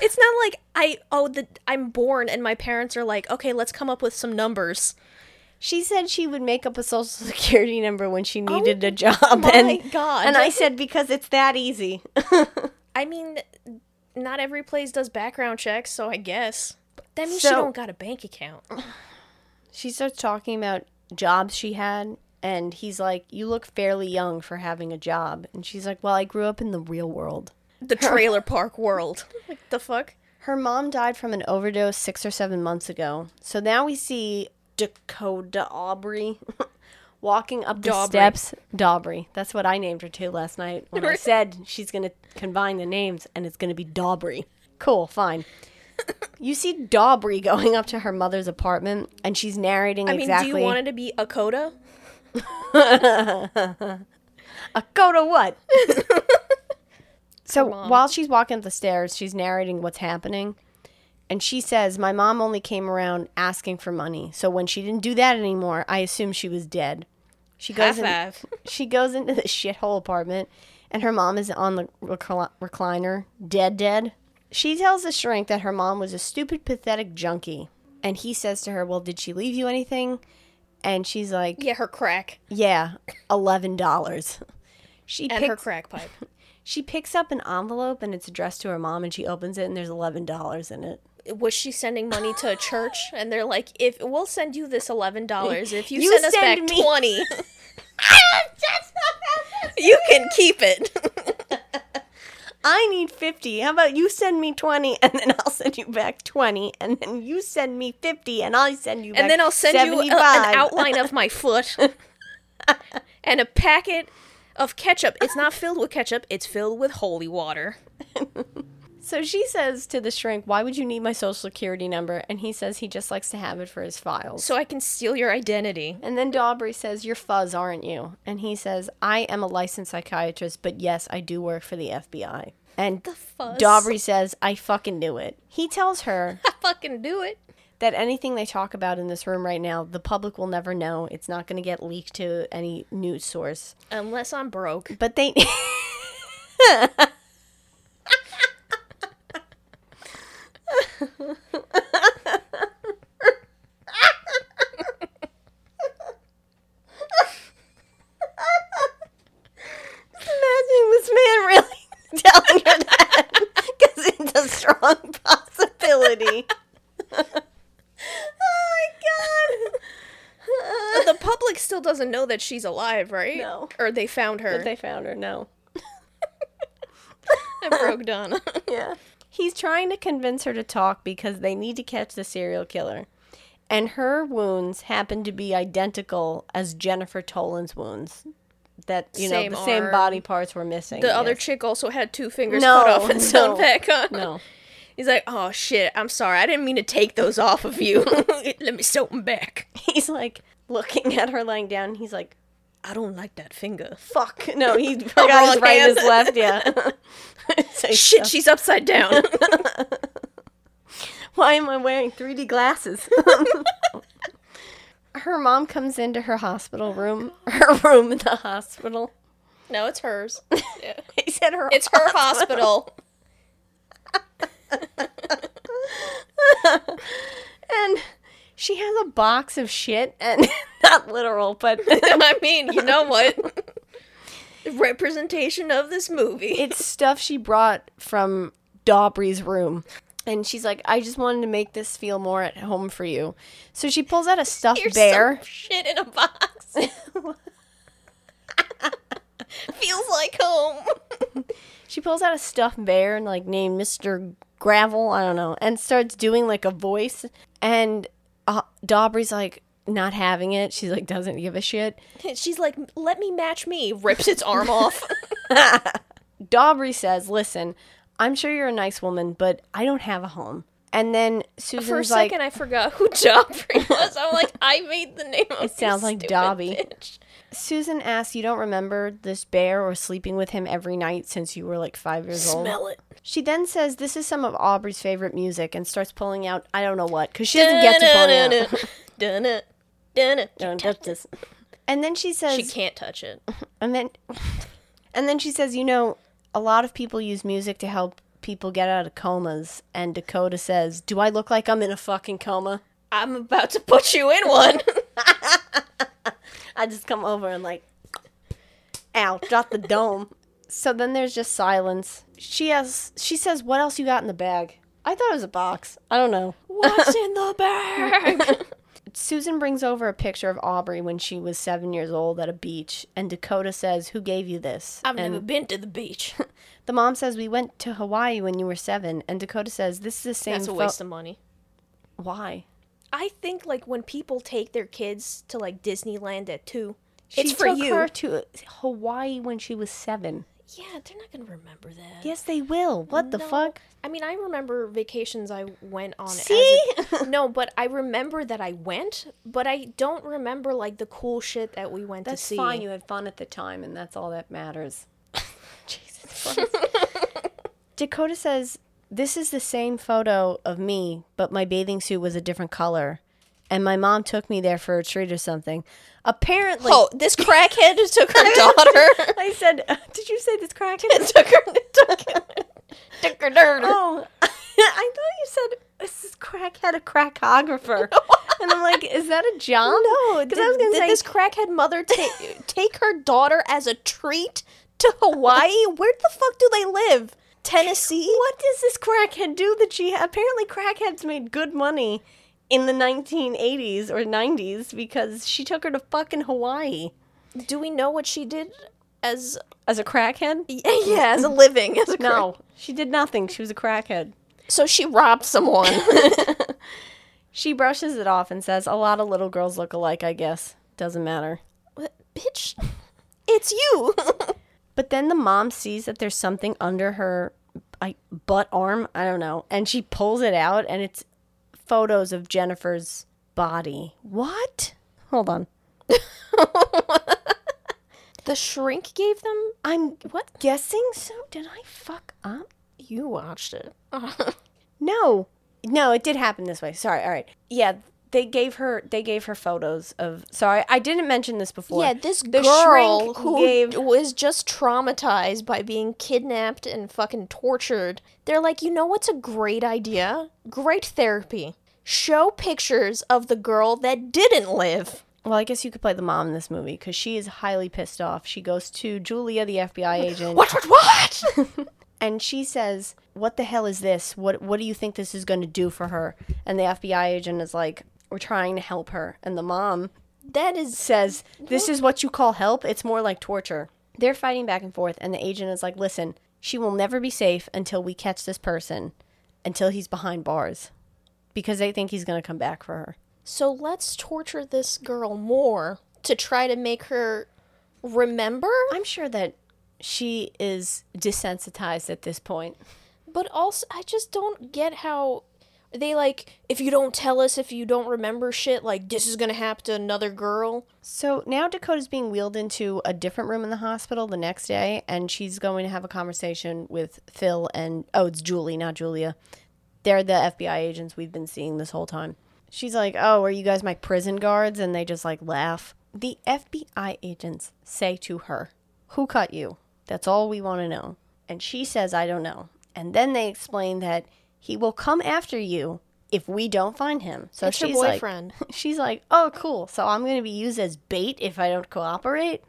It's not like I oh the I'm born and my parents are like, okay, let's come up with some numbers. She said she would make up a social <laughs> security number when she needed a oh job. Oh my and, God. And I said, because it's that easy. <laughs> I mean, not every place does background checks, so I guess that means So- she don't got a bank account. <sighs> she starts talking about jobs she had. And he's like, You look fairly young for having a job. And she's like, Well, I grew up in the real world. The trailer <laughs> park world. Like the fuck? Her mom died from an overdose six or seven months ago. So now we see Dakota Aubrey <laughs> walking up the Daubry. steps. Daubry. That's what I named her too last night when I <laughs> said she's going to combine the names and it's going to be Daubry. Cool, fine. <laughs> You see Daubry going up to her mother's apartment and she's narrating I mean, exactly. do you want it to be a coda? A coda what? so while she's walking up the stairs, she's narrating what's happening. And she says, My mom only came around asking for money. So when she didn't do that anymore, I assumed she was dead. She goes in, <laughs> she goes into the shithole apartment and her mom is on the recl- recliner, dead dead. She tells the shrink that her mom was a stupid, pathetic junkie. And he says to her, Well, did she leave you anything? And she's like, Yeah, her crack Yeah, eleven dollars. She and her crack pipe. <laughs> she picks up an envelope and it's addressed to her mom and she opens it and there's eleven dollars in it. Was she sending money to a church? <gasps> And they're like, "If we'll send you this eleven dollars, if you, You send us back me- twenty, <laughs> you can keep it." <laughs> I need fifty. How about you send me twenty and then I'll send you back twenty and then you send me fifty and I'll send you back and then I'll send you a, an outline of my foot <laughs> and a packet of ketchup. It's not filled with ketchup; it's filled with holy water. So she says to the shrink, Why would you need my social security number? And he says he just likes to have it for his files. So I can steal your identity. and then Daubrey says, You're fuzz, aren't you? And he says, I am a licensed psychiatrist, but yes, I do work for the FBI. And The fuzz. Daubrey says, I fucking knew it. He tells her <laughs> I fucking do it. that anything they talk about in this room right now, the public will never know. It's not going to get leaked to any news source. Unless I'm broke. But they. <laughs> Just Imagine this man really <laughs> telling her that because it's a strong possibility. <laughs> oh my god! But the public still doesn't know that she's alive, right? No. Or they found her. But they found her. No. <laughs> I broke Donna. Yeah. He's trying to convince her to talk because they need to catch the serial killer. And her wounds happen to be identical as Jennifer Toland's wounds. That, you Same know, the same body parts were missing. The other chick also had two fingers No, cut off and sewn no, back on. No. He's like, oh shit, I'm sorry. I didn't mean to take those off of you. <laughs> Let me sew them back. He's like looking at her lying down. He's like, I don't like that finger. fuck. <laughs> No, he forgot his right and hand. his left. Yeah. <laughs> <laughs> So Shit, she's upside down. Why am I wearing 3D glasses? her mom comes into her hospital room, her room in the hospital. no, it's hers. Yeah. He said her. It's her hospital. and she has a box of shit, and <laughs> not literal, but <laughs> I mean, you know what? <laughs> Representation of this movie. it's stuff she brought from Daubrey's room. And she's like, I just wanted to make this feel more at home for you. So she pulls out a stuffed Here's bear. shit in a box. Feels like home. She pulls out a stuffed bear and like named Mr. Gravel, I don't know, and starts doing like a voice. And uh, like not having it. She's like doesn't give a shit. <laughs> She's like, "Let me match me." Rips its arm off. <laughs> <laughs> Daubrey says, "Listen, I'm sure you're a nice woman, but I don't have a home." And then Susan's For a like, second, I forgot who Joffrey was. I'm like, I made the name. Of It sounds like Dobby. bitch. Susan asks, "You don't remember this bear or sleeping with him every night since you were like five years old?" Smell it. She then says, "This is some of Aubrey's favorite music," and starts pulling out I don't know what because she doesn't get to pulling out. Dun-dun, <laughs> dun-dun. Don't touch this. And then she says, She can't touch it. <laughs> and then, and then she says, you know, a lot of people use music to help people get out of comas. And Dakota says, "Do I look like I'm in a fucking coma?" I'm about to put you in one. <laughs> <laughs> I just come over and like, ow, drop the dome. So then there's just silence. She has, she says, "What else you got in the bag?" I thought it was a box. I don't know. <laughs> What's in the bag? <laughs> Susan brings over a picture of Aubrey when she was seven years old at a beach, and Dakota says, "Who gave you this?" I've and never been to the beach. the mom says, "We went to Hawaii when you were seven. and Dakota says, "This is the same." That's a pho- waste of money. Why? I think like when people take their kids to like Disneyland at two, She it's for took you. her to uh, Hawaii when she was seven. Yeah, they're not gonna remember that. Yes, they will. What the fuck? I mean, I remember vacations I went on. See? As a, no, but I remember that I went, but I don't remember like the cool shit that we went That's to see. That's fine. You had fun at the time, and that's all that matters. <laughs> Jesus Christ. <laughs> Dakota says, This is the same photo of me, but my bathing suit was a different color. And my mom took me there for a treat or something. Apparently. oh, this crackhead took her daughter. <laughs> I said, uh, Did you say this crackhead? <laughs> took her. Took her. Took her daughter. oh, <laughs> I thought you said, This is crackhead, a crackographer. and I'm like, Is that a job? No, because I was going to did say, this crackhead mother take take her daughter as a treat to Hawaii? Where the fuck do they live? Tennessee? What does this crackhead do that she apparently crackheads made good money in the 1980s or 90s because she took her to fucking Hawaii Do we know what she did as as a crackhead? yeah <laughs> yeah as a living? As a No, she did nothing. She was a crackhead. So she robbed someone. <laughs> <laughs> She brushes it off and says, "A lot of little girls look alike, I guess. Doesn't matter." What? Bitch, it's you. But then the mom sees that there's something under her like butt arm, I don't know, and she pulls it out and it's photos of Jennifer's body. What? Hold on. <laughs> The shrink gave them. I'm What? guessing so. Did I fuck up? You watched it. <laughs> No. No, it did happen this way. Sorry. All right. Yeah, they gave her they gave her photos of Sorry, I didn't mention this before. yeah, this The girl who gave- was just traumatized by being kidnapped and fucking tortured. They're like, you know what's a great idea? Great therapy. Show pictures of the girl that didn't live. Well, I guess you could play the mom in this movie because she is highly pissed off. She goes to Julia, the FBI agent, What? What? What? <laughs> <laughs> and she says, "What the hell is this? What What do you think this is going to do for her?" And the FBI agent is like, "We're trying to help her." And the mom that is says, "This is what you call help? It's more like torture." They're fighting back and forth, and the agent is like, "Listen, she will never be safe until we catch this person, until he's behind bars, because they think he's going to come back for her." So let's torture this girl more to try to make her remember. I'm sure that she is desensitized at this point. But also, I just don't get how they like, if you don't tell us, if you don't remember shit, like this is gonna happen to another girl. So now Dakota's being wheeled into a different room in the hospital the next day, and she's going to have a conversation with Phil and oh, it's Julie, not Julia. They're the FBI agents we've been seeing this whole time. She's like, "Oh, are you guys my prison guards?" And they just like laugh. The FBI agents say to her, "Who cut you?" That's all we want to know. And she says, "I don't know." And then they explain that he will come after you if we don't find him. So It's she's like, boyfriend. <laughs> she's like, "Oh, cool. So I'm going to be used as bait if I don't cooperate."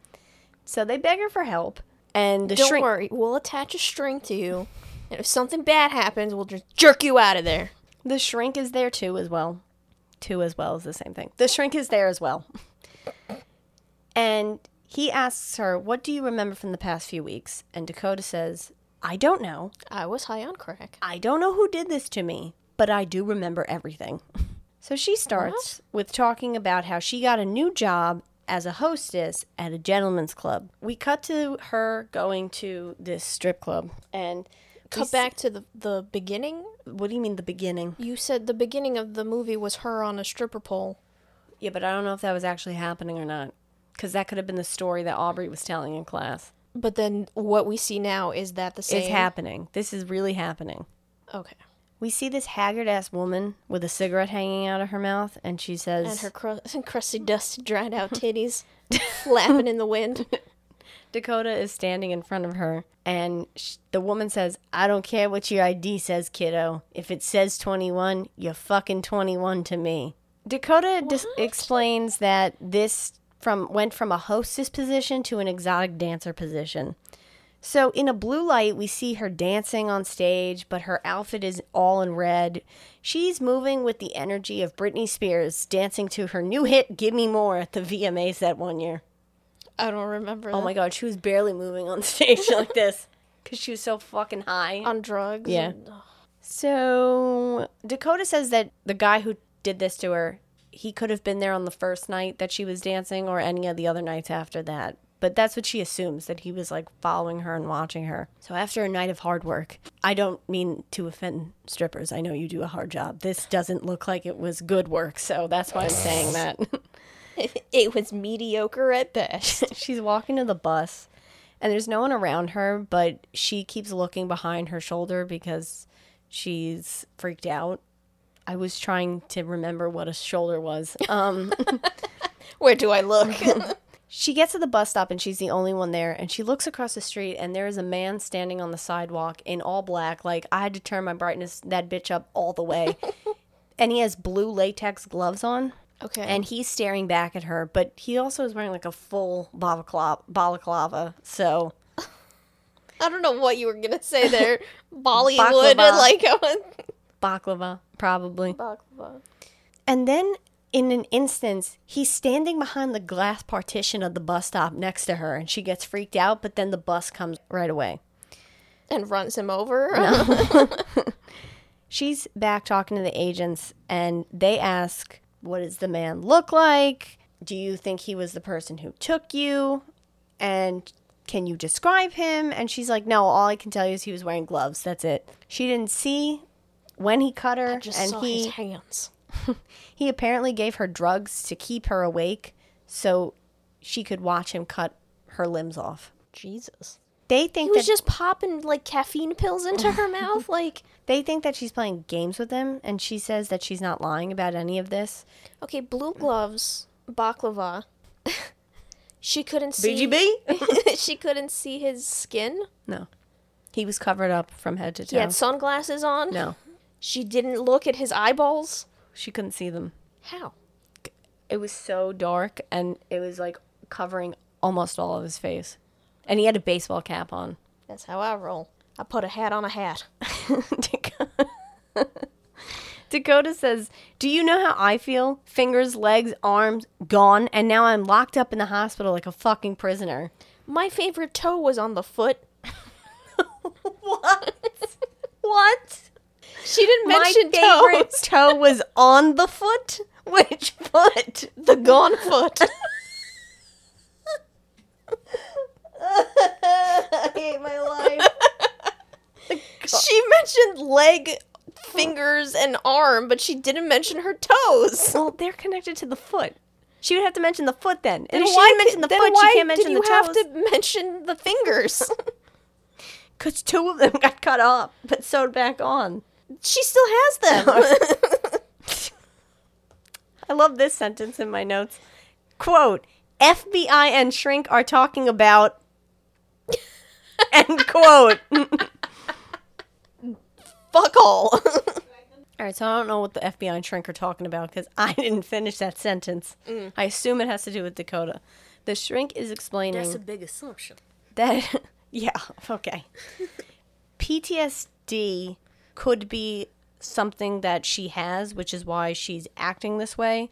So they beg her for help, and the Don't shrink. worry, we'll attach a string to you, and if something bad happens, we'll just jerk you out of there. The shrink is there too, as well. Two as well is the same thing. The shrink is there as well, and he asks her, "What do you remember from the past few weeks?" And Dakota says, "I don't know. I was high on crack. I don't know who did this to me, but I do remember everything." So she uh-huh. starts with talking about how she got a new job as a hostess at a gentleman's club. We cut to her going to this strip club and Cut s- back to the the beginning. What do you mean the beginning? You said the beginning of the movie was her on a stripper pole. Yeah, but I don't know if that was actually happening or not. Because that could have been the story that Aubrey was telling in class. But then what we see now is that the same. It's happening. This is really happening. Okay. We see this haggard ass woman with a cigarette hanging out of her mouth, and she says, And her cru- <laughs> crusty, dusty, dried out titties <laughs> flapping in the wind. <laughs> Dakota is standing in front of her, and sh- the woman says, I don't care what your ID says, kiddo. If it says 21, you're fucking 21 to me. Dakota dis- explains that this from went from a hostess position to an exotic dancer position. So in a blue light, we see her dancing on stage, but her outfit is all in red. She's moving with the energy of Britney Spears dancing to her new hit "Give Me More" at the VMAs that one year. I don't remember. Oh my god, she was barely moving on <laughs> stage like this because she was so fucking high. On drugs. Yeah. and- So Dakota says that the guy who did this to her, he could have been there on the first night that she was dancing or any of the other nights after that. But that's what she assumes that he was like following her and watching her. So after a night of hard work, I don't mean to offend strippers. I know you do a hard job. This doesn't look like it was good work, so that's why I'm saying that. <laughs> it was mediocre at best. <laughs> She's walking to the bus and there's no one around her, but she keeps looking behind her shoulder because she's freaked out. I was trying to remember what a shoulder was. <laughs> Um, <laughs> Where do I look? <laughs> she gets to the bus stop and she's the only one there. And she looks across the street and there is a man standing on the sidewalk in all black. Like I had to turn my brightness that bitch up all the way. and he has blue latex gloves on. okay. and he's staring back at her, but he also is wearing like a full balaclava. balaclava so I don't know what you were gonna say there. Bollywood, Baklava. like I was. Baklava, probably. Baklava. And then in an instance, he's standing behind the glass partition of the bus stop next to her, and she gets freaked out, but then the bus comes right away. And runs him over. <laughs> <laughs> She's back talking to the agents, and they ask, What does the man look like? Do you think he was the person who took you? And Can you describe him? And she's like, No, all I can tell you is he was wearing gloves. That's it. She didn't see when he cut her, Just and he his hands. <laughs> he apparently gave her drugs to keep her awake so she could watch him cut her limbs off. Jesus. They think He think was just popping like caffeine pills into her <laughs> mouth. Like, they think that she's playing games with him, and she says that she's not lying about any of this. okay, blue gloves, baklava. <laughs> she couldn't see. BGB? she couldn't see his skin. no, he was covered up from head to toe. He had sunglasses on. No, She didn't look at his eyeballs. she couldn't see them. How? It was so dark, and it was like covering almost all of his face, and he had a baseball cap on. That's how I roll. I put a hat on a hat. <laughs> Dakota says, Do you know how I feel? Fingers, legs, arms gone, and now I'm locked up in the hospital like a fucking prisoner. My favorite toe was on the foot. <laughs> What? <laughs> what? She didn't My mention favorite toes. <laughs> toe was on the foot? Which foot? The gone foot. <laughs> I hate my life. she mentioned leg, fingers, and arm, but she didn't mention her toes. Well, they're connected to the foot. She would have to mention the foot then. And Then if she why didn't mention the foot, she can't mention did you the have toes. to mention the fingers? <laughs> Because two of them got cut off, but sewed back on. She still has them. <laughs> <laughs> I love this sentence in my notes. Quote, FBI and Shrink are talking about. <laughs> End quote. Fuck all. All right, so I don't know what the FBI and Shrink are talking about because I didn't finish that sentence. Mm. I assume it has to do with Dakota. The Shrink is explaining That's a big assumption. that, yeah, okay. PTSD could be something that she has, which is why she's acting this way,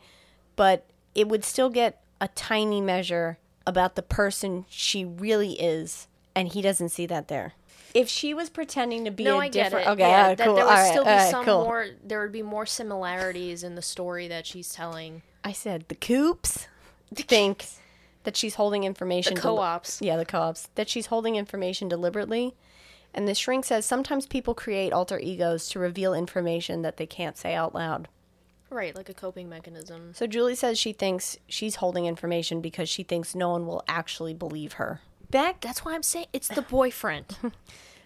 but it would still get a tiny measure about the person she really is, and he doesn't see that there. If she was pretending to be no, a I get different, it. okay, yeah, all right, that cool, there would all right, still be right, some cool. more. There would be more similarities in the story that she's telling. I said the coops think that she's holding information. The co-ops. yeah, the co-ops. That she's holding information deliberately. And the shrink says sometimes people create alter egos to reveal information that they can't say out loud. Right, like a coping mechanism. So Julie says she thinks she's holding information because she thinks no one will actually believe her. Back That's why I'm saying it's the <laughs> boyfriend.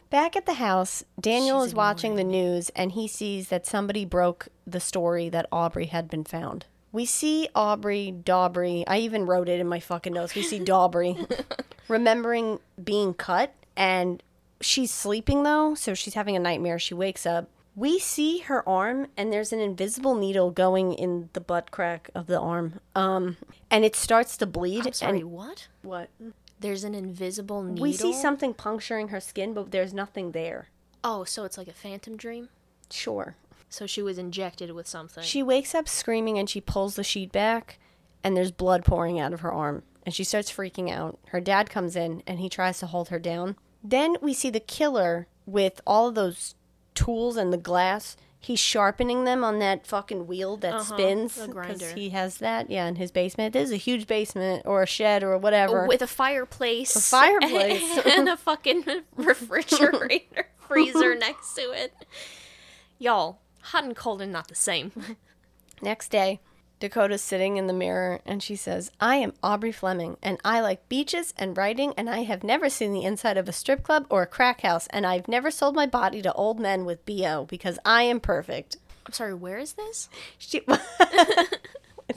Back at the house, Daniel She's is watching the news and he sees that somebody broke the story that Aubrey had been found. We see Aubrey Daubry, I even wrote it in my fucking notes. We see <laughs> Daubry remembering being cut and she's sleeping though, so she's having a nightmare. She wakes up. We see her arm and there's an invisible needle going in the butt crack of the arm. Um and it starts to bleed I'm sorry, and what? what? There's an invisible needle. We see something puncturing her skin, but there's nothing there. Oh, so it's like a phantom dream. Sure. So she was injected with something. She wakes up screaming and she pulls the sheet back, and there's blood pouring out of her arm. And she starts freaking out. Her dad comes in and he tries to hold her down. Then we see the killer with all those tools and the glass. He's sharpening them on that fucking wheel that Uh-huh, spins. the 'cause grinder. he has that, yeah, in his basement. This is a huge basement or a shed or whatever. with a fireplace. A fireplace. <laughs> and a fucking <laughs> refrigerator <laughs> freezer next to it. Y'all, hot and cold are not the same. Next day, Dakota's sitting in the mirror and she says, I am Aubrey Fleming and I like beaches and writing and I have never seen the inside of a strip club or a crack house and I've never sold my body to old men with BO because I am perfect. I'm sorry, where is this? She <laughs>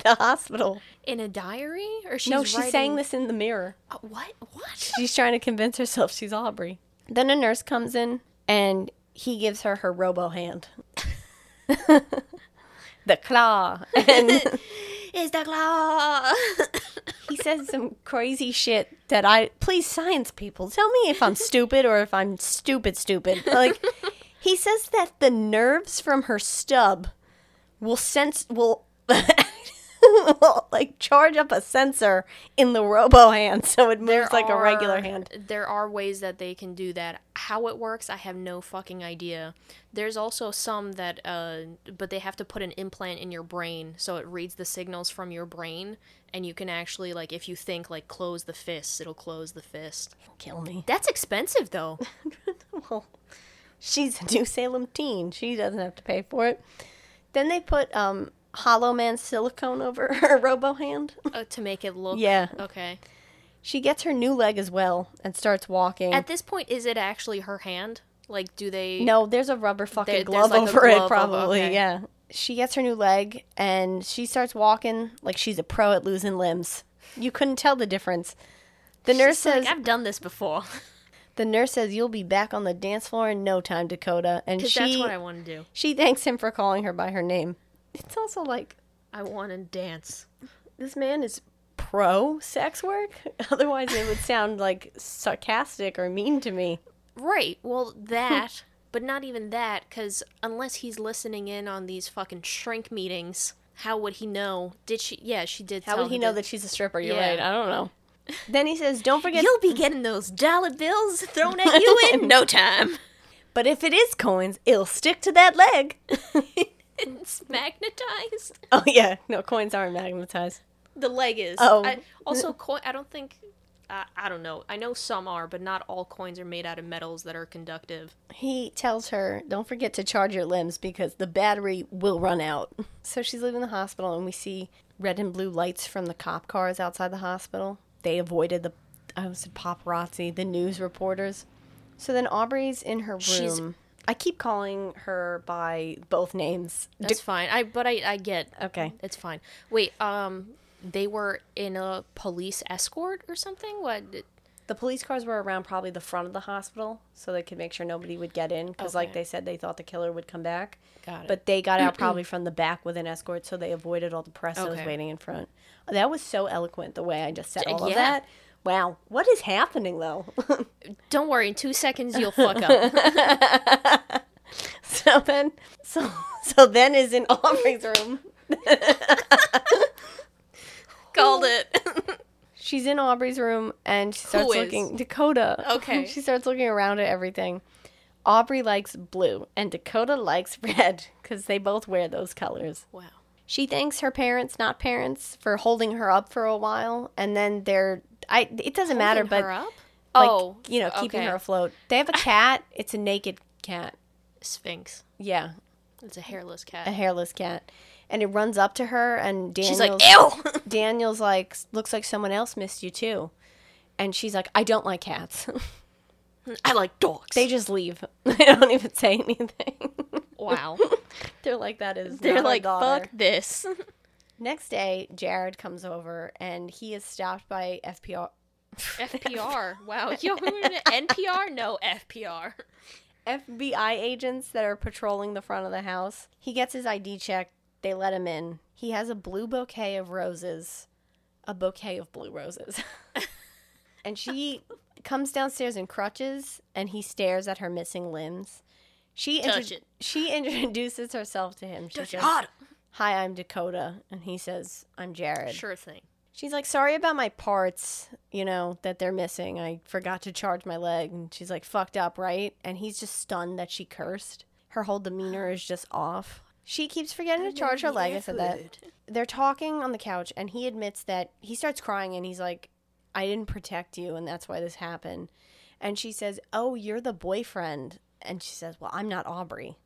the hospital. In a diary? Or she's no, she's writing... saying this in the mirror. Uh, what? What? She's trying to convince herself she's Aubrey. Then a nurse comes in and he gives her her robo hand. <laughs> the claw. And <laughs> Is the claw? he says some crazy shit that I please science people tell me if I'm stupid or if I'm stupid stupid. Like he says that the nerves from her stub will sense will <laughs> <laughs> like charge up a sensor in the robo hand so it moves There like a regular hand. There are ways that they can do that. How it works, I have no fucking idea. There's also some that, uh, but they have to put an implant in your brain so it reads the signals from your brain, and you can actually like if you think like close the fist, it'll close the fist. Kill me. That's expensive though. <laughs> Well, she's a New Salem teen. She doesn't have to pay for it. Then they put um Hollow Man silicone over <laughs> her robo hand. uh, to make it look. Yeah. Okay. She gets her new leg as well and starts walking. At this point, is it actually her hand? Like, do they? no, there's a rubber fucking There- glove like over glove it, over- probably. okay. Yeah. She gets her new leg and she starts walking like she's a pro at losing limbs. You couldn't tell the difference. The nurse She's like, says I've done this before. <laughs> the nurse says you'll be back on the dance floor in no time, Dakota. And she that's what I want to do. she thanks him for calling her by her name. It's also like I want to dance. this man is pro sex work. <laughs> Otherwise, it would sound like sarcastic or mean to me. Right. Well, that, <laughs> but not even that, because unless he's listening in on these fucking shrink meetings, how would he know? Did she? Yeah, she did. How would he know that she's a stripper? You're Yeah. right. I don't know. Then he says, "Don't forget." You'll be getting those dollar bills thrown at <laughs> you in no time. But if it is coins, it'll stick to that leg. It's magnetized. <laughs> oh yeah, no coins aren't magnetized. The leg is. Oh. I, also, coin. I don't think. I I don't know. I know some are, but not all coins are made out of metals that are conductive. He tells her, "Don't forget to charge your limbs because the battery will run out." So she's leaving the hospital, and we see red and blue lights from the cop cars outside the hospital. They avoided the, I said paparazzi, the news reporters. So then Aubrey's in her room. She's- I keep calling her by both names. That's fine. I but I I get. Okay. It's fine. Wait. Um. They were in a police escort or something. What? The police cars were around probably the front of the hospital so they could make sure nobody would get in because, like they said, they thought the killer would come back. Got it. But they got out <clears throat> probably from the back with an escort, so they avoided all the press that was waiting in front. That was so eloquent the way I just said all of that. Wow, what is happening though? <laughs> Don't worry. In two seconds, you'll fuck up. <laughs> so then, so so then is in Aubrey's room. <laughs> Called it. She's in Aubrey's room and she starts looking Dakota. Okay. she starts looking around at everything. Aubrey likes blue and Dakota likes red because they both wear those colors. wow. She thanks her parents, not parents, for holding her up for a while, and then they're. I. It doesn't matter, but her up? like oh, you know, keeping okay. her afloat. They have a <laughs> cat. it's a naked cat. Sphynx. Yeah, It's a hairless cat. a hairless cat, and it runs up to her, and Daniel's She's like, ew. <laughs> Daniel's like, looks like someone else missed you too, and she's like, I don't like cats. <laughs> I like dogs. they just leave. they don't even say anything. wow. They're like, that is. They're like, fuck this. Next day, Jerrod comes over, and he is stopped by FPR. FPR. <laughs> Wow. <laughs> Yo, NPR? No, FPR. FBI agents that are patrolling the front of the house. He gets his ID checked. They let him in. He has a blue bouquet of roses, a bouquet of blue roses. <laughs> and she comes downstairs in crutches and he stares at her missing limbs. She it. she introduces herself to him. She Touch says, it hard. "Hi, I'm Dakota." And he says, "I'm Jerrod." Sure thing. She's like, sorry about my parts, you know, that they're missing. I forgot to charge my leg. And she's like, fucked up, right? And he's just stunned that she cursed. Her whole demeanor is just off. She keeps forgetting to charge her leg. I said that. They're talking on the couch, and he admits that he starts crying and he's like, I didn't protect you, and that's why this happened. And she says, Oh, you're the boyfriend. And she says, Well, I'm not Aubrey.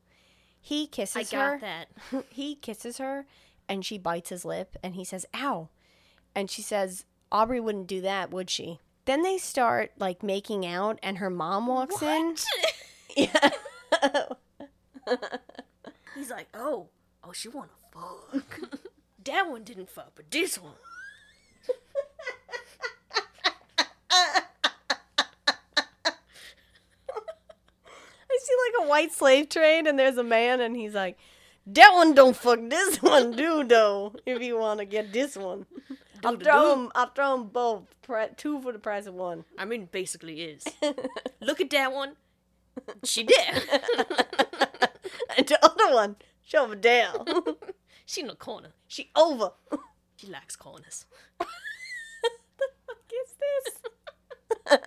He I kisses got her that. <laughs> he kisses her and she bites his lip and he says, Ow. And she says, Aubrey wouldn't do that, would she? Then they start like making out and her mom walks in. <laughs> Yeah. He's like, oh, oh, she wanna fuck. <laughs> that one didn't fuck, but this one. I see like a white slave trade and there's a man and he's like, That one don't fuck this <laughs> one, do though, if you want to get this one. <laughs> I'll throw 'em- I'll throw 'em both. Pri- Two for the price of one. I mean, basically is. <laughs> Look at that one. She did. and the other one, shove her down. she in the corner. she over. She likes corners. What is this?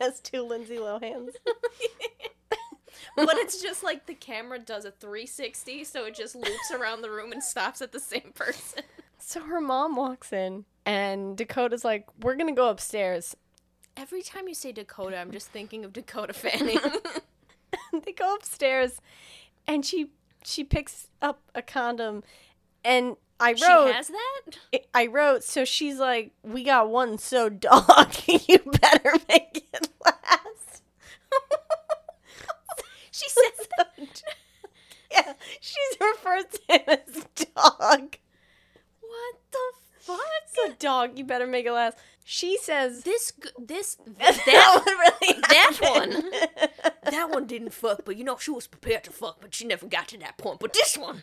Has <laughs> two Lindsay Lohans. <laughs> but it's just like the camera does a 360, so it just loops around the room and stops at the same person. So her mom walks in, and Dakota's like, "We're gonna go upstairs." Every time you say Dakota, I'm just thinking of Dakota Fanning. <laughs> they go upstairs, and she she picks up a condom, and I she wrote, has that? I wrote, so she's like, "We got one, so dog, <laughs> you better make it last." <laughs> She says that. <laughs> yeah, she's referred to him as dog. What the fuck? So dog, you better make it last. She says This this that, that one really that happened. that one didn't fuck, but you know she was prepared to fuck, but she never got to that point. But this one,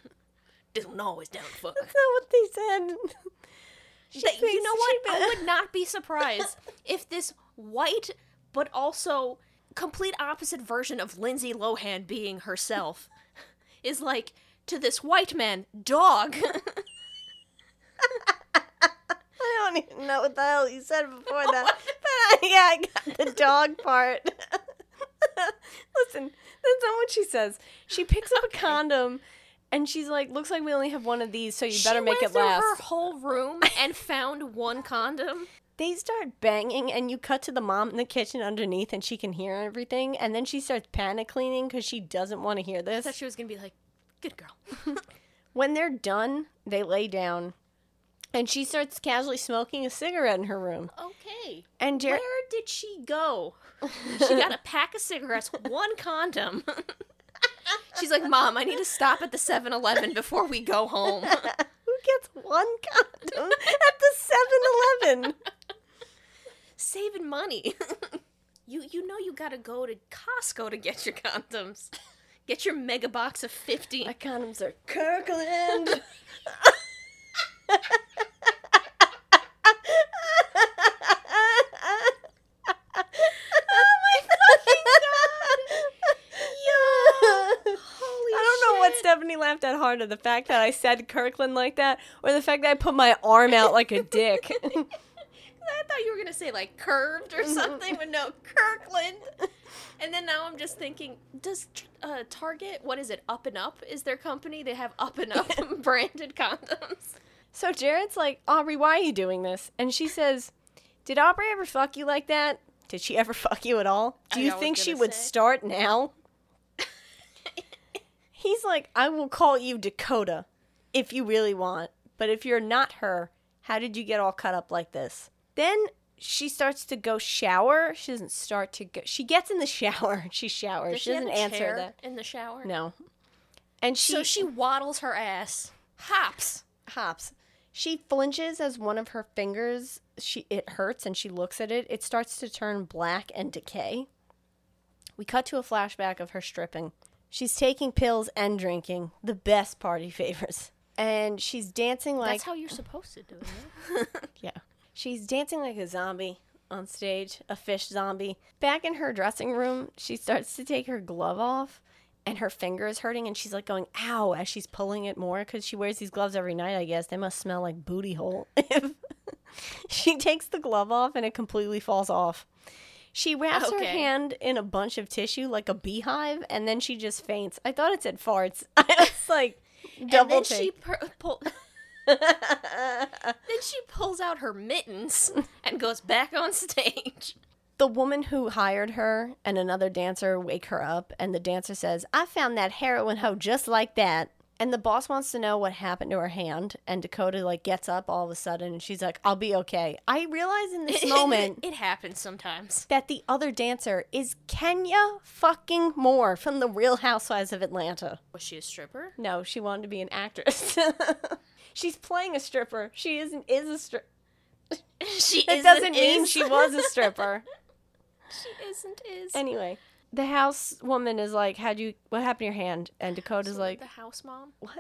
this one always down to fuck. That's not what they said. <laughs> That- you know what? I would not be surprised <laughs> if this white, but also complete opposite version of Lindsay Lohan being herself <laughs> is like to this white man, dog. I don't even know what the hell you said before that. but I, yeah, I got the dog part. Listen, that's not what she says. She picks up a condom and she's like, looks like we only have one of these, so you better she make went it through last. her whole room <laughs> and found one condom. They start banging and you cut to the mom in the kitchen underneath and she can hear everything. And then she starts panic cleaning because she doesn't want to hear I this. thought she was gonna be like, "Good girl." <laughs> <laughs> When they're done, they lay down and she starts casually smoking a cigarette in her room. okay. And Jerrod. Where did she go? She got a pack of cigarettes, one condom. She's like, Mom, I need to stop at the 7 Eleven before we go home. <laughs> Who gets one condom at the 7 Eleven? Saving money. <laughs> you you know you gotta go to Costco to get your condoms. Get your mega box of 50. My condoms are Kirkland. <laughs> oh my fucking god! Holy I don't know what shit. Laughed at harder the fact that I said Kirkland like that or the fact that I put my arm out like a dick. <laughs> I thought you were gonna say like curved or something, but no, Kirkland. And then now I'm just thinking, does uh, Target, what is it, Up and Up is their company? They have Up and Up <laughs> <laughs> branded condoms. so Jerrod's like, Aubrey, why are you doing this? And she says, Did Aubrey ever fuck you like that? Did she ever fuck you at all? Do I you think she would say. start now? He's like, I will call you Dakota if you really want. But if you're not her, how did you get all cut up like this? Then she starts to go shower. She doesn't start to go. She gets in the <laughs> shower. She showers. Does she, have doesn't answer that. in the shower. No. And she, so she waddles her ass, hops. hops. She flinches as one of her fingers. She it hurts, and she looks at it. It starts to turn black and decay. We cut to a flashback of her stripping. She's taking pills and drinking, the best party <laughs> favors. And she's dancing like That's how you're supposed to do it. <laughs> yeah. She's dancing like a zombie on stage, a fish zombie. Back in her dressing room, she starts to take her glove off and her finger is hurting and she's like going ow as she's pulling it more cuz she wears these gloves every night, I guess. They must smell like booty hole. <laughs> she takes the glove off and it completely falls off. She wraps her hand in a bunch of tissue like a beehive and then she just faints. I thought it said farts. <laughs> I was <laughs> like double and then she take. per- pull- <laughs> then she pulls out her mittens and goes back on stage. the woman who hired her and another dancer wake her up and the dancer says i found that heroin hoe just like that and the boss wants to know what happened to her hand and dakota like gets up all of a sudden and she's like i'll be okay i realize in this <laughs> moment it happens sometimes. that the other dancer is kenya fucking moore from the real housewives of atlanta Was she a stripper? no she wanted to be an actress <laughs> she's playing a stripper she isn't is a stripper <laughs> She that doesn't mean is. she was a stripper She isn't is. Anyway, the house woman is like, "How'd you? What happened to your hand?" And Dakota's So like, the house mom. "What?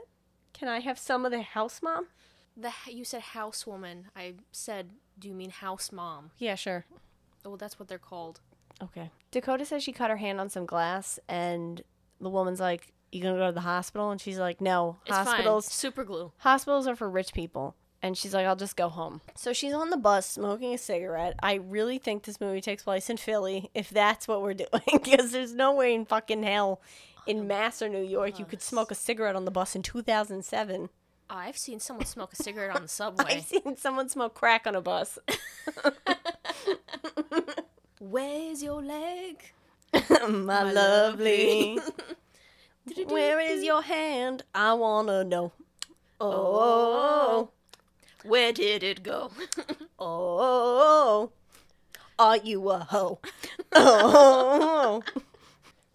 Can I have some of the house mom?" The you said house woman. I said, do you mean house mom? Yeah, sure. Oh, that's what they're called. Okay. Dakota says she cut her hand on some glass, and the woman's like, You gonna go to the hospital? And she's like, No, It's hospitals fine. Super glue. hospitals are for rich people. And she's like, I'll just go home. So she's on the bus smoking a cigarette. I really think this movie takes place in Philly, if that's what we're <laughs> doing, because there's no way in fucking hell in oh, Mass or New York you could smoke a cigarette on the bus in 2007. Oh, I've seen someone smoke a cigarette on the <laughs> subway. I've seen someone smoke crack on a bus. <laughs> Where's your leg? My lovely. Where is your hand? I wanna know. Oh, oh. Where did it go? <laughs> oh, are you a hoe? <laughs> Oh.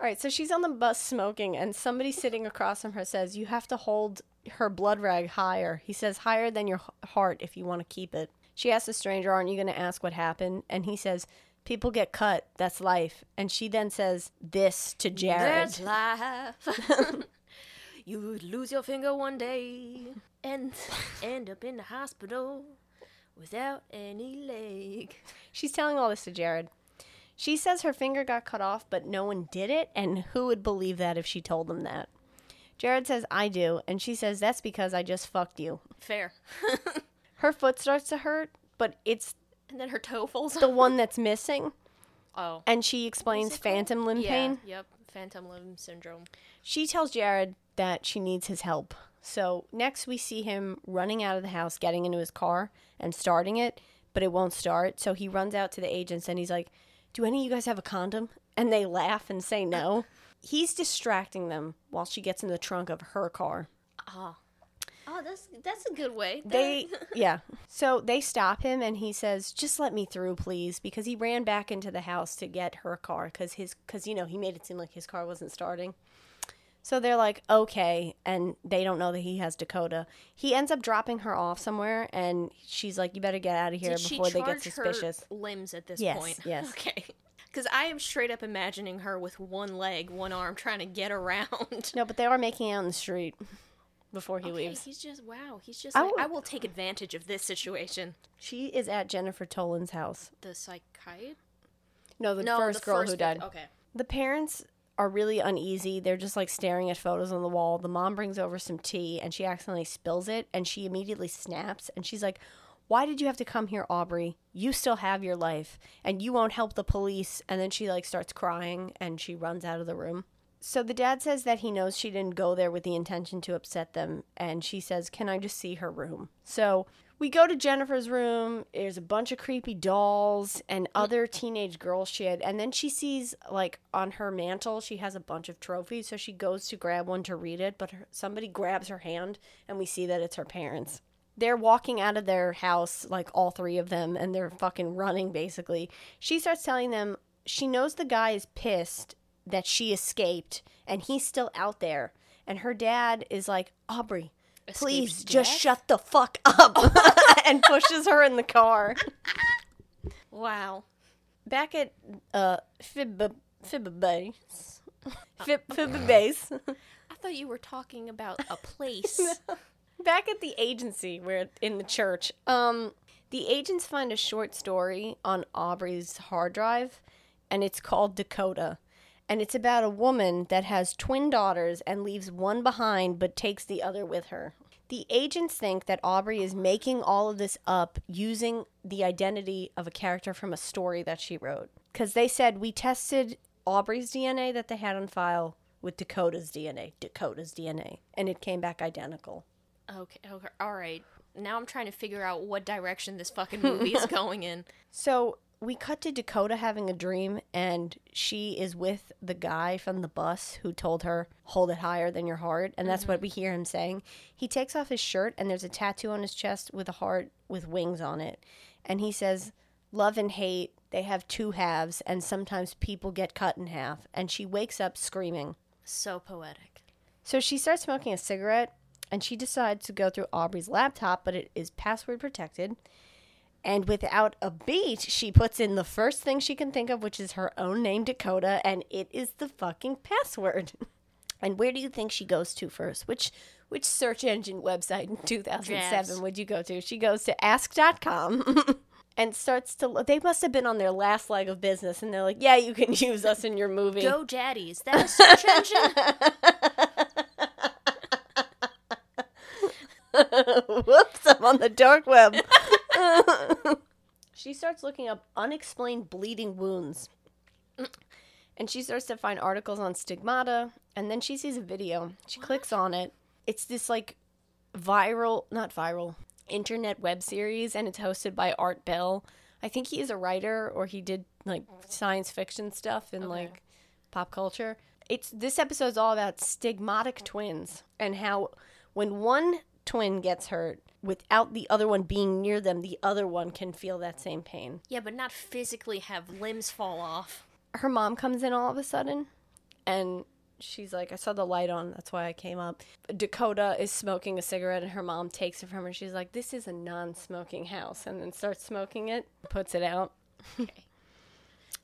All right, so she's on the bus smoking, and somebody sitting across from her says, You have to hold her blood rag higher. He says, Higher than your h- heart if you want to keep it. She asks the stranger, Aren't you going to ask what happened? And he says, People get cut. That's life. And she then says this to Jerrod. That's life. <laughs> you would lose your finger one day and <laughs> end up in the hospital without any leg. She's telling all this to Jerrod. She says her finger got cut off, but no one did it, and who would believe that if she told them that? Jerrod says, I do, and she says, That's because I just fucked you. Fair. <laughs> Her foot starts to hurt, but it's and then her toe falls off? the off. one that's missing, Oh. and she explains phantom limb yeah, pain. Yep. Phantom limb syndrome. She tells Jerrod that she needs his help. So next we see him running out of the house, getting into his car and starting it, but it won't start. So he runs out to the agents and he's like, Do any of you guys have a condom? And they laugh and say no. <laughs> He's distracting them while she gets in the trunk of her car. Oh. Oh, that's that's a good way. <laughs> They, yeah. So they stop him and he says, "Just let me through, please," because he ran back into the house to get her car because his, because you know he made it seem like his car wasn't starting. So they're like, "Okay," and they don't know that he has Dakota. He ends up dropping her off somewhere, and she's like, "You better get out of here Did before they get suspicious." Limbs at this Yes, point. <laughs> yes. Okay. Because I am straight up imagining her with one leg, one arm, trying to get around. No, but they are making out in the street before he Okay, leaves. he's just wow. He's just I like, I will take advantage of this situation. She is at Jennifer Toland's house. The psychiatrist. No, the No, first the girl first who died. Okay. The parents are really uneasy. They're just like staring at photos on the wall. The mom brings over some tea and she accidentally spills it and she immediately snaps and she's like, Why did you have to come here, Aubrey? You still have your life and you won't help the police. And then she like starts crying and she runs out of the room. So the dad says that he knows she didn't go there with the intention to upset them. And she says, Can I just see her room? So we go to Jennifer's room. There's a bunch of creepy dolls and other teenage girl shit. And then she sees, like, on her mantle, she has a bunch of trophies. So she goes to grab one to read it, but her, somebody grabs her hand, and we see that it's her parents. They're walking out of their house, like all three of them, and they're fucking running, basically. She starts telling them she knows the guy is pissed that she escaped and he's still out there. And her dad is like, Aubrey, please Escaped just shut the fuck up <laughs> and pushes her in the car. Wow. Back at uh Fib Fib Base. Fib Fib Base. I thought you were talking about a place. <laughs> Back at the agency where in the church. Um the agents find a short story on Aubrey's hard drive and it's called Dakota. And it's about a woman that has twin daughters and leaves one behind but takes the other with her. The agents think that Aubrey is making all of this up using the identity of a character from a story that she wrote. Because they said, we tested Aubrey's DNA that they had on file with Dakota's DNA, Dakota's DNA, and it came back identical. okay, okay. All right. Now I'm trying to figure out what direction this fucking movie is <laughs> going in. So we cut to Dakota having a dream, and she is with the guy from the bus who told her, Hold it higher than your heart. And that's what mm-hmm. we hear him saying. He takes off his shirt, and there's a tattoo on his chest with a heart with wings on it. And he says, Love and hate, they have two halves, and sometimes people get cut in half. And she wakes up screaming. So poetic. So she starts smoking a cigarette and she decides to go through Aubrey's laptop, but it is password protected. And without a beat, she puts in the first thing she can think of, which is her own name, Dakota, and it is the fucking password. <laughs> and where do you think she goes to first? Which which search engine website in <laughs> 2007 yes. would you go to? She goes to ask.com. <laughs> and starts to look. They must have been on their last leg of business, and they're like, "Yeah, you can use us in your movie." Go Daddies. That is search engine. Whoops! I'm on the dark web she starts looking up unexplained bleeding wounds. And she starts to find articles on stigmata. And then she sees a video. She clicks on it. It's this like viral, not viral, internet web series. And it's hosted by Art Bell. I think he is a writer or he did like science fiction stuff and like pop culture. It's this episode's all about stigmatic twins and how when one twin gets hurt without the other one being near them, the other one can feel that same pain. Yeah, but not physically have limbs fall off. Her mom comes in all of a sudden and she's like, I saw the light on, that's why I came up. Dakota is smoking a cigarette and her mom takes it from her. And she's like, This is a non smoking house and then starts smoking it, puts it out. Okay.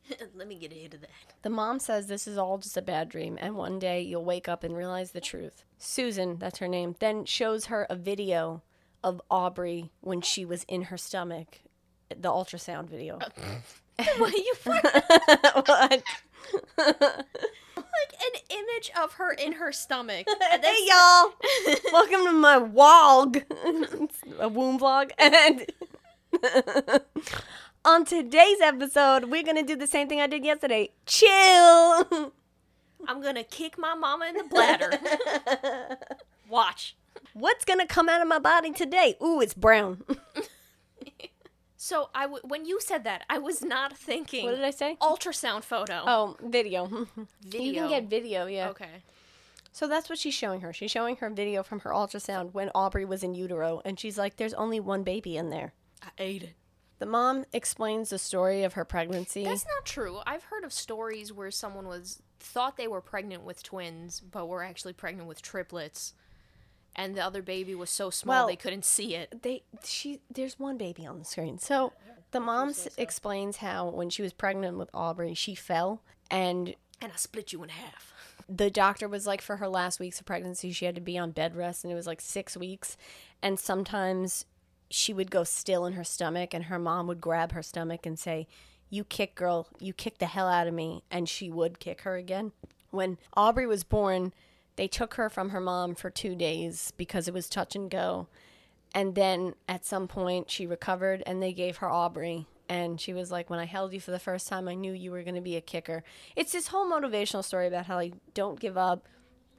<laughs> Let me get a hit of that. The mom says this is all just a bad dream, and one day you'll wake up and realize the truth. Susan, that's her name, then shows her a video of Aubrey when she was in her stomach, the ultrasound video. <laughs> what <laughs> you What? like an image of her in her stomach. <laughs> Hey y'all, welcome to my vlog, a womb vlog, and on today's episode, we're gonna do the same thing I did yesterday. Chill. I'm gonna kick my mama in the bladder. Watch. What's gonna come out of my body today? Ooh, it's brown. So I w- when you said that, I was not thinking What did I say? ultrasound photo. Oh, video. video. <laughs> You can get video, yeah. Okay. So that's what she's showing her. She's showing her video from her ultrasound when Aubrey was in utero, and she's like, "There's only one baby in there." I ate it. The mom explains the story of her pregnancy. That's not true. I've heard of stories where someone was thought they were pregnant with twins, but were actually pregnant with triplets, and the other baby was so small Well- they couldn't see it. they she there's one baby on the screen. So the mom s explains how when she was pregnant with Aubrey, she fell and And I split you in half. the doctor was like for her last weeks of pregnancy she had to be on bed rest and it was like 6 weeks and sometimes she would go still in her stomach and her mom would grab her stomach and say you kick girl you kick the hell out of me and she would kick her again when aubrey was born they took her from her mom for two days because it was touch and go. And then at some point she recovered and they gave her aubrey. And she was like when i held you for the first time i knew you were going to be a kicker. It's this whole motivational story about how like don't give up.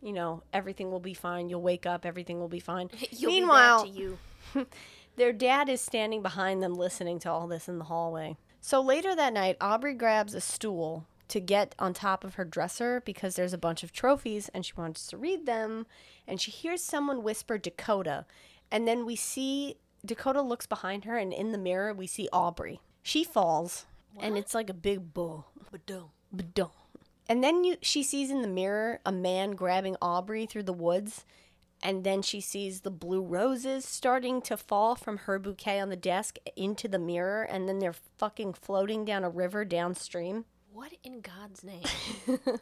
You know everything will be fine. You'll wake up. Everything will be fine. <laughs> You'll meanwhile be to you. <laughs> their dad is standing behind them listening to all this in the hallway. So later that night, Aubrey grabs a stool to get on top of her dresser because there's a bunch of trophies and she wants to read them. And she hears someone whisper Dakota. And then we see Dakota looks behind her, and in the mirror, we see Aubrey. She falls, and it's like a big bull. Badum. Badum. And then you she sees in the mirror a man grabbing Aubrey through the woods, and then she sees the blue roses starting to fall from her bouquet on the desk into the mirror, and then they're fucking floating down a river downstream. What in God's name? <laughs>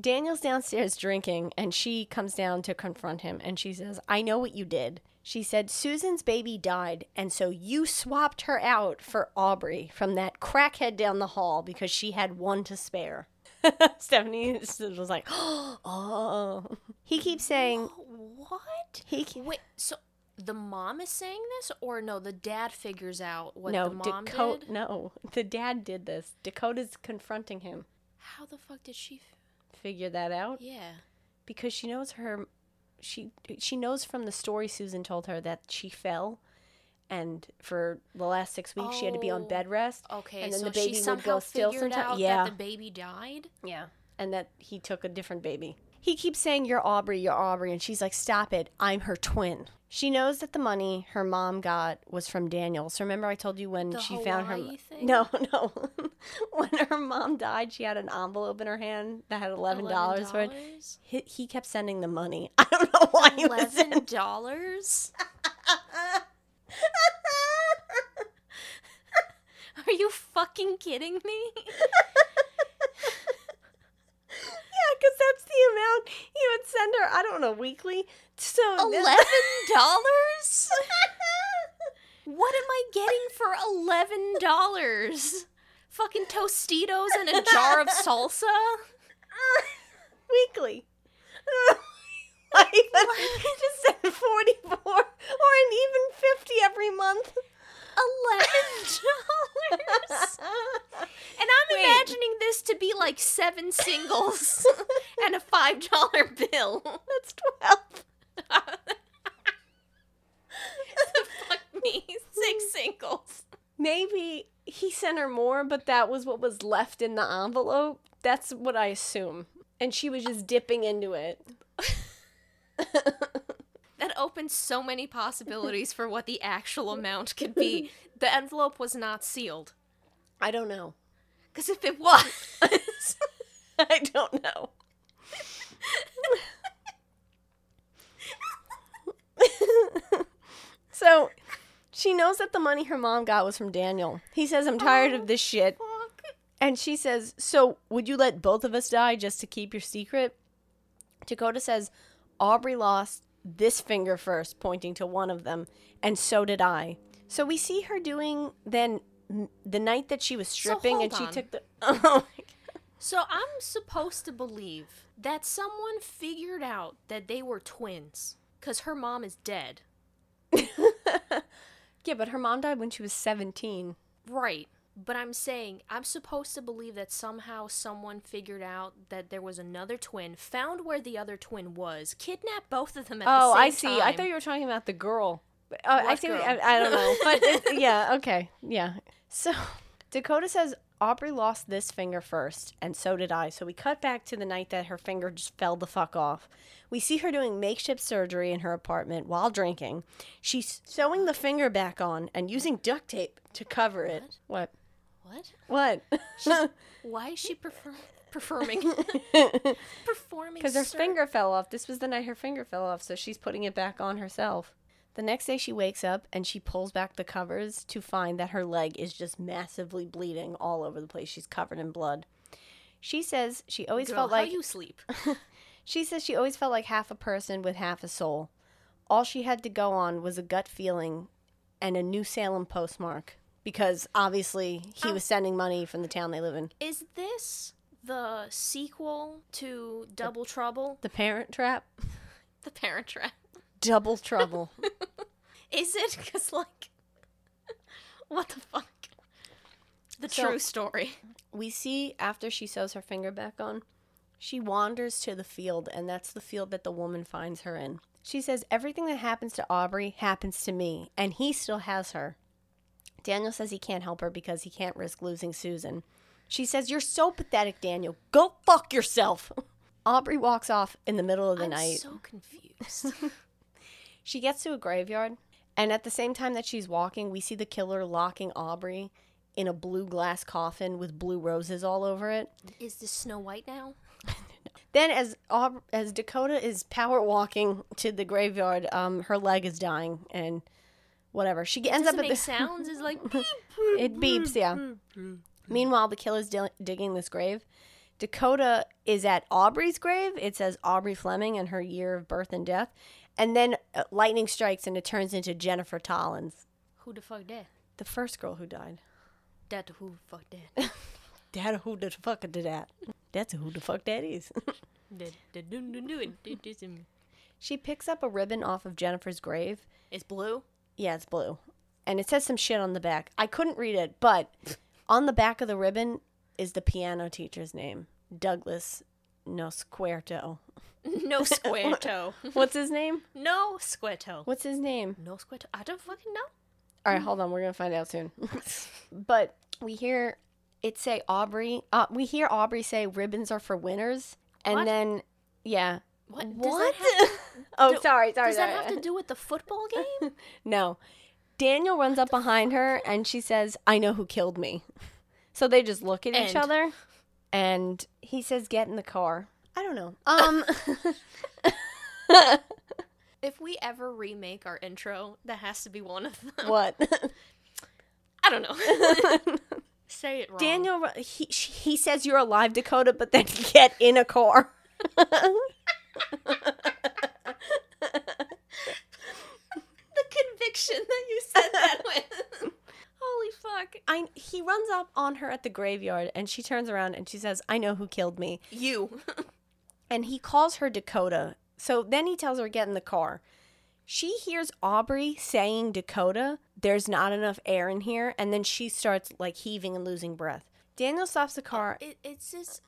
Daniel's downstairs drinking, and she comes down to confront him, and she says, I know what you did. She said, Susan's baby died, and so you swapped her out for Aubrey from that crackhead down the hall because she had one to spare. <laughs> Stephanie was like, <gasps> oh. He keeps saying, <gasps> what? he Wait, so the mom is saying this, or no? The dad figures out what no, the mom Dakota, did. no, <laughs> the dad did this. Dakota's confronting him. How the fuck did she? F- Figure that out yeah. because she knows her. She she knows from the story Susan told her that she fell, and for the last six weeks she had to be on Oh, bed rest. Okay, and then so the baby she would somehow go still figured sometime- out yeah. that the baby died. Yeah. And that he took a different baby. He keeps saying, You're Aubrey, you're Aubrey. And she's like, Stop it. I'm her twin. She knows that the money her mom got was from Daniel. So remember, I told you when The she found her. Thing? No, <laughs> no. when her mom died, she had an envelope in her hand that had $11, for it. He, he kept sending the money. <laughs> I don't know why he was eleven <laughs> dollars. Are you fucking kidding me? Because that's the amount he would send her. I don't know, weekly. So Eleven <laughs> dollars? <laughs> What am I getting for eleven dollars? Fucking Tostitos and a jar of salsa? <laughs> weekly. Would just send 44 or an even Eleven dollars. and I'm Wait. imagining this to be like seven singles <laughs> and a five dollar bill. That's twelve. <laughs> Fuck me. Six singles. Maybe he sent her more, but that was what was left in the envelope. That's what I assume. And she was just dipping into it. <laughs> That opens so many <laughs> possibilities for what the actual amount could be. <laughs> The envelope was not sealed. I don't know. Because if it was, <laughs> I don't know. so she knows that the money her mom got was from Daniel. He says, I'm tired of oh, this shit. fuck. And she says, So would you let both of us die just to keep your secret? Dakota says, Aubrey lost this finger first, pointing to one of them, and so did I. So we see her doing then the night that she was stripping and she on. took the. <laughs> Oh my God. So I'm supposed to believe that someone figured out that they were twins because her mom is dead. <laughs> Yeah, but her mom died when she was 17. Right. But I'm saying I'm supposed to believe that somehow someone figured out that there was another twin, found where the other twin was, kidnapped both of them at Oh, the same I see. I thought you were talking about the girl. Uh, I see. I, I don't know, but it, <laughs> yeah, okay, yeah. So Dakota says Aubrey lost this finger first, and so did I. So we cut back to the night that her finger just fell the fuck off. We see her doing makeshift surgery in her apartment while drinking. She's sewing the finger back on and using duct tape to cover it. What? What? What? What? <laughs> Why is she prefer- performing? <laughs> <laughs> performing Because her finger fell off. This was the night her finger fell off, so she's putting it back on herself. The next day she wakes up and she pulls back the covers to find that her leg is just massively bleeding all over the place. She's covered in blood. She says she always Girl, felt how like you sleep. she says she always felt like half a person with half a soul. All she had to go on was a gut feeling and a New Salem postmark because obviously he Oh. was sending money from the town they live in. Is this the sequel to Double Trouble? The Parent Trap? <laughs> The Parent Trap. Double <laughs> Trouble. Is it? Because, like, <laughs> what the fuck? The So- true story. we see after she sews her finger back on, she wanders to the field, and that's the field that the woman finds her in. She says, Everything that happens to Aubrey happens to me, and he still has her. Daniel says he can't help her because he can't risk losing Susan. She says, You're so pathetic, Daniel. Go fuck yourself. <laughs> Aubrey walks off in the middle of the I'm night. so confused. <laughs> She gets to a graveyard, and at the same time that she's walking, we see the killer locking Aubrey in a blue glass coffin with blue roses all over it. Is this Snow White now? <laughs> Then, as Aub- as Dakota is power walking to the graveyard, um, her leg is dying, and whatever she ends up at the sounds? Is like <laughs> it beeps, yeah. Meanwhile, the killer's di- digging this grave. Dakota is at Aubrey's grave. It says Aubrey Fleming and her year of birth and death, and then uh, lightning strikes and it turns into Jennifer Toland's, who the fuck that? the first girl who died. That who the fuck that? Dad, <laughs> who the fuck did that? That's who the fuck that is. She picks up a ribbon off of Jennifer's grave. It's blue. Yeah, it's blue. And it says some shit on the back. I couldn't read it, but <laughs> on the back of the ribbon is the piano teacher's name Douglas Nosquerto. <laughs> No square. <laughs> What's his name? No square. What's his name? No square. I don't fucking know. All right, hold on. We're going to find out soon. but we hear it say Aubrey. Uh, we hear Aubrey say ribbons are for winners. And What? then, yeah. What? Does What? that oh, do- sorry, sorry. does that sorry. have to do with the football <laughs> game? No. Daniel runs up behind her and she says, I know who killed me. So they just look at each other and he says, Get in the car. I don't know. Um <laughs> if we ever remake our intro, that has to be one of them. what? I don't know. <laughs> Say it wrong. Daniel he he says you're alive Dakota, but then get in a car. <laughs> the conviction that you said that <laughs> with. Holy fuck. I he runs up on her at the graveyard and she turns around and she says, "I know who killed me." You. <laughs> and he calls her Dakota. So then he tells her get in the car. She hears Aubrey saying Dakota, there's not enough air in here, and then she starts like heaving and losing breath. Daniel stops the car. It, it's just.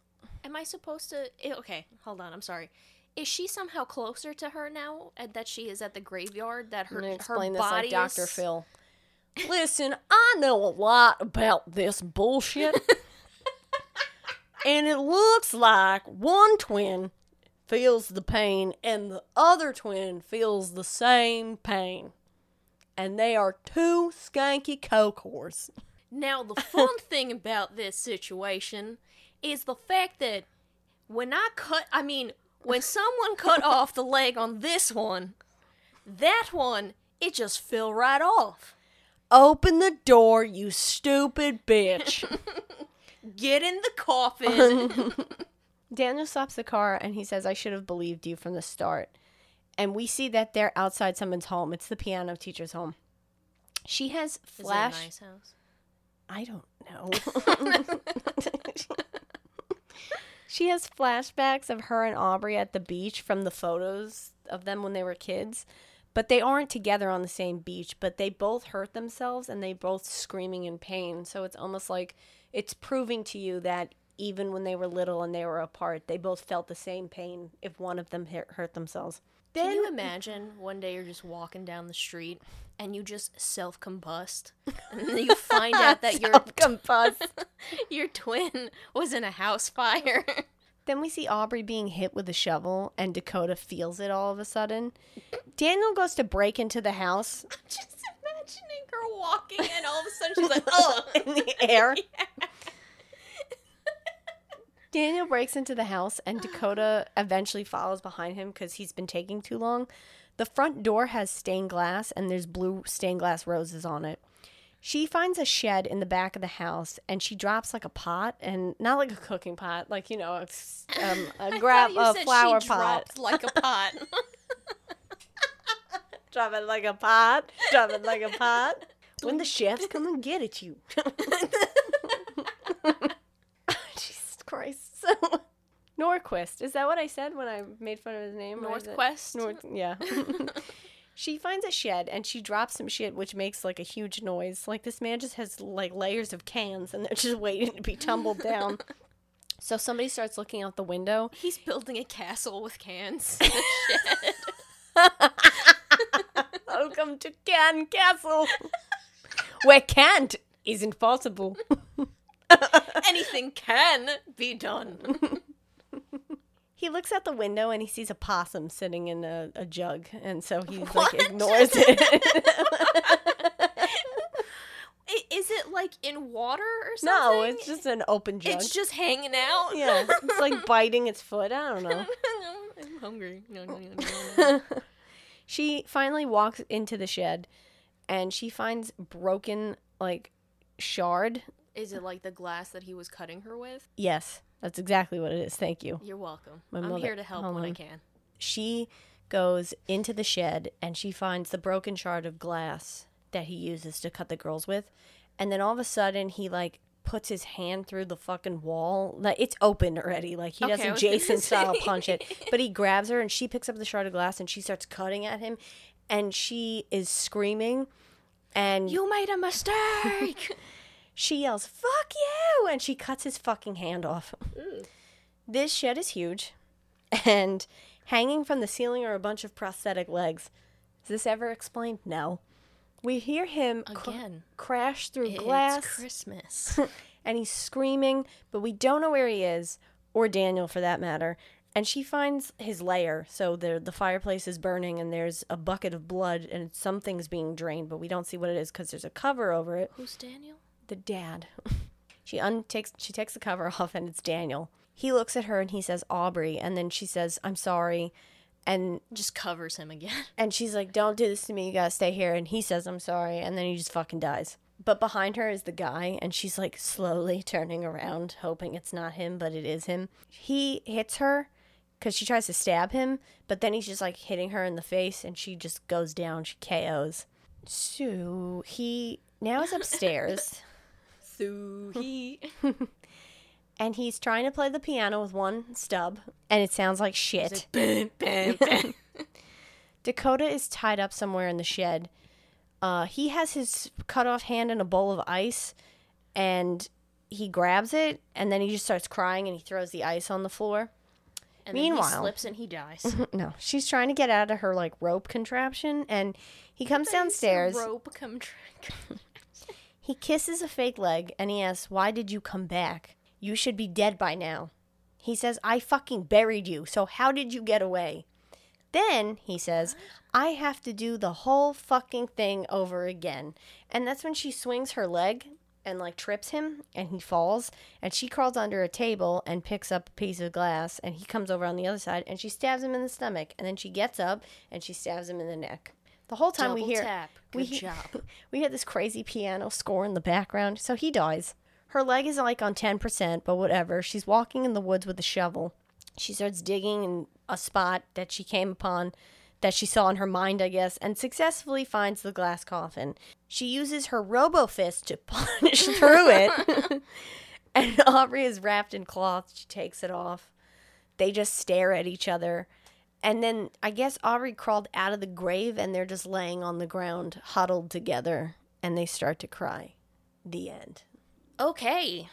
Am I supposed to? eh, Okay, hold on. I'm sorry. Is she somehow closer to her now that she is at the graveyard? That her gonna her explain this body like Dr. is- Phil. Listen, I know a lot about this bullshit. <laughs> and it looks like one twin feels the pain and the other twin feels the same pain. And they are two skanky coke whores. Now, the fun <laughs> thing about this situation is the fact that when I cut, I mean, when someone cut off the leg on this one, that one, it just fell right off. Open the door, you stupid bitch. <laughs> Get in the coffin. <laughs> Daniel stops the car and he says, I should have believed you from the start. And we see that they're outside someone's home. It's the piano teacher's home. She has Is it a flash. nice house? I don't know. <laughs> she has flashbacks of her and Aubrey at the beach from the photos of them when they were kids. But they aren't together on the same beach, but they both hurt themselves and they both screaming in pain. So it's almost like it's proving to you that even when they were little and they were apart, they both felt the same pain if one of them hurt, hurt themselves. Can you imagine one day you're just walking down the street and you just self combust, <laughs> and then you find out that your Self-combust. <laughs> your twin was in a house fire? <laughs> Then we see Aubrey being hit with a shovel, and Dakota feels it all of a sudden. Daniel goes to break into the house I'm just imagining her walking, and all of a sudden she's like, "Oh!" in the air. Daniel breaks into the house, and Dakota <gasps> eventually follows behind him because he's been taking too long. The front door has stained glass, and there's blue stained glass roses on it. She finds a shed in the back of the house, and she drops like a pot, and not like a cooking pot, like you know, it's, um, <laughs> a grab a flower she pot. like a pot. <laughs> Drop it like a pot. Drop it like a pot. <laughs> When the chefs come and get at you. Jesus Christ. So, Norquist. Is that what I said when I made fun of his name? Or Northquest. North, yeah. <laughs> she finds a shed and she drops some shit which makes like a huge noise. Like this man just has like layers of cans and they're just <laughs> waiting to be tumbled down. <laughs> So somebody starts looking out the window He's building a castle with cans. In the shed. Welcome to Can Castle, where can't isn't possible. <laughs> Anything can be done. <laughs> He looks out the window and he sees a possum sitting in a, a jug, and so he like ignores it. <laughs> Is it like in water or something? no, it's just an open jug. It's just hanging out. yeah, it's like biting its foot. I don't know. I'm hungry. No, no, no. She finally walks into the shed, and she finds broken like shard. Is it like the glass that he was cutting her with? Yes, that's exactly what it is. Thank you. You're welcome. My I'm mother- here to help when I can. she goes into the shed and she finds the broken shard of glass that he uses to cut the girls with. And then all of a sudden he like puts his hand through the fucking wall. Like it's open already. Like he Okay, doesn't Jason <laughs> style punch it. But he grabs her and she picks up the shard of glass and she starts cutting at him and she is screaming and You made a mistake. <laughs> she yells, "Fuck you!" and she cuts his fucking hand off. This shed is huge, and hanging from the ceiling are a bunch of prosthetic legs. Is this ever explained? No. We hear him cr- Again. crash through it's glass, Christmas. <laughs> and he's screaming, but we don't know where he is, or Daniel for that matter. And she finds his lair. So the the fireplace is burning, and there's a bucket of blood, and something's being drained, but we don't see what it is because there's a cover over it Who's Daniel? The dad. <laughs> she untakes she takes the cover off and it's Daniel. He looks at her and he says Aubrey and then she says I'm sorry and Just covers him again. <laughs> and she's like don't do this to me you got to stay here and he says I'm sorry and then he just fucking dies. But behind her is the guy and she's like slowly turning around hoping it's not him but it is him. He hits her cuz she tries to stab him but then he's just like hitting her in the face and she just goes down she KOs. So he now is <laughs> upstairs. So he. <laughs> and he's trying to play the piano with one stub, and it sounds like shit. bam, bam, bam. Dakota is tied up somewhere in the shed. Uh, he has his cut off hand in a bowl of ice, and he grabs it and then he just starts crying and he throws the ice on the floor. And then he Meanwhile- slips and he dies. <laughs> No, she's trying to get out of her like rope contraption and he comes downstairs. Rope trick. <laughs> He kisses a fake leg and he asks, Why did you come back? You should be dead by now. He says, I fucking buried you, so how did you get away? Then he says, I have to do the whole fucking thing over again. And that's when she swings her leg and like trips him and he falls and she crawls under a table and picks up a piece of glass and he comes over on the other side and she stabs him in the stomach and then she gets up and she stabs him in the neck. The whole time we hear tap. we Good he- job. <laughs> we hear this crazy piano score in the background, so he dies. Her leg is like on 10%, but whatever. She's walking in the woods with a shovel. She starts digging in a spot that she came upon, that she saw in her mind, I guess, and successfully finds the glass coffin. She uses her robo fist to <laughs> punch through it. <laughs> and Aubrey is wrapped in cloth. She takes it off. They just stare at each other. And then I guess Aubrey crawled out of the grave and they're just laying on the ground, huddled together, and they start to cry. The end. Okay.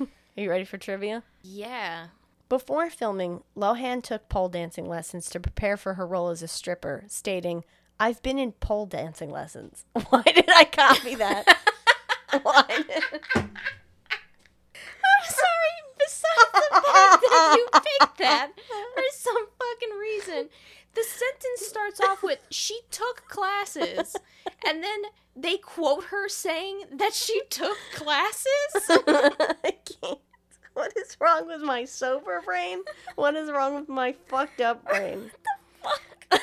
Are <laughs> you ready for trivia? Yeah. Before filming, Lohan took pole dancing lessons to prepare for her role as a stripper, stating, I've been in pole dancing lessons. <laughs> Why did I copy that? <laughs> Why did- I'm sorry. Besides the fact that you <laughs> picked that for some fucking reason, the sentence starts off with "she took classes," and then they quote her saying that she took classes. <laughs> I can't. What is wrong with my sober brain? What is wrong with my fucked up brain? <laughs>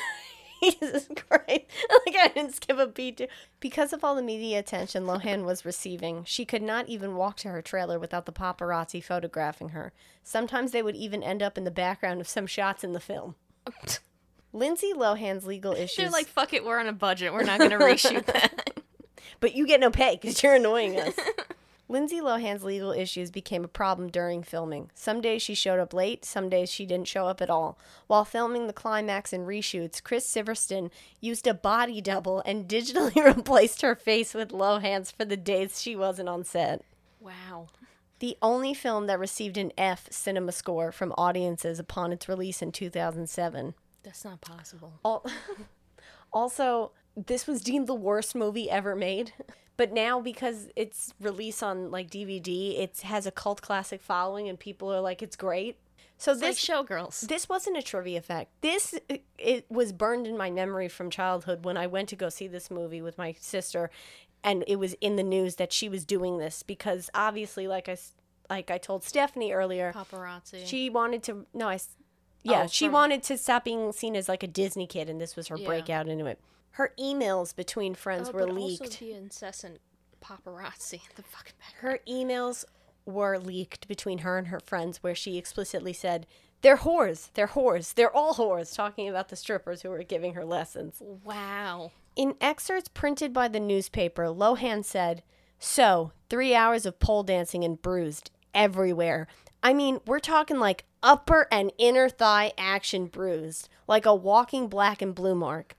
<laughs> Jesus Christ. <laughs> Like I didn't skip a beat. to- Because of all the media attention Lohan was receiving, she could not even walk to her trailer without the paparazzi photographing her. Sometimes they would even end up in the background of some shots in the film. <laughs> Lindsay Lohan's legal issues. They're like, "Fuck it, we're on a budget. We're not gonna reshoot that." but you get no pay because you're annoying us. Lindsay Lohan's legal issues became a problem during filming. Some days she showed up late, some days she didn't show up at all. While filming the climax and reshoots, Chris Sivertson used a body double and digitally <laughs> replaced her face with Lohan's for the days she wasn't on set. wow. The only film that received an F cinema score from audiences upon its release in 2007. That's not possible. Al- <laughs> also, this was deemed the worst movie ever made. <laughs> But now, because it's released on like DVD, it has a cult classic following, and people are like, "It's great." So It's this like showgirls. this wasn't a trivia fact. This it, it was burned in my memory from childhood when I went to go see this movie with my sister, and it was in the news that she was doing this because obviously, like I like I told Stephanie earlier, Paparazzi. she wanted to no I yeah Oh, she from- wanted to stop being seen as like a Disney kid, and this was her Yeah. breakout into it. Her emails between friends oh, were but leaked. also the incessant paparazzi. in The fucking back. Her emails were leaked between her and her friends where she explicitly said, They're whores. They're whores. They're all whores, talking about the strippers who were giving her lessons. Wow. In excerpts printed by the newspaper, Lohan said, So, three hours of pole dancing and bruised everywhere. I mean, we're talking like upper and inner thigh action bruised, like a walking black and blue mark.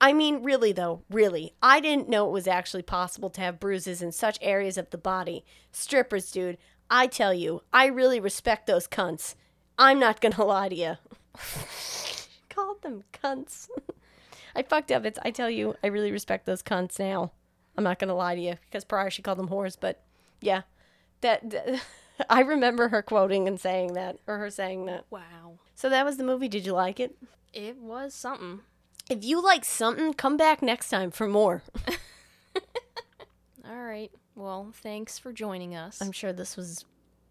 I mean, really, though, really, I didn't know it was actually possible to have bruises in such areas of the body. Strippers, dude, I tell you, I really respect those cunts. I'm not gonna <laughs> lie to you. <laughs> Called them cunts. <laughs> I fucked up. It's, I tell you, I really respect those cunts now. I'm not gonna lie to you because prior she called them whores, but yeah, that, that- I remember her quoting and saying that, or her saying that. Wow. So that was the movie. Did you like it? It was something. If you like something, come back next time for more. <laughs> All right. Well, thanks for joining us. I'm sure this was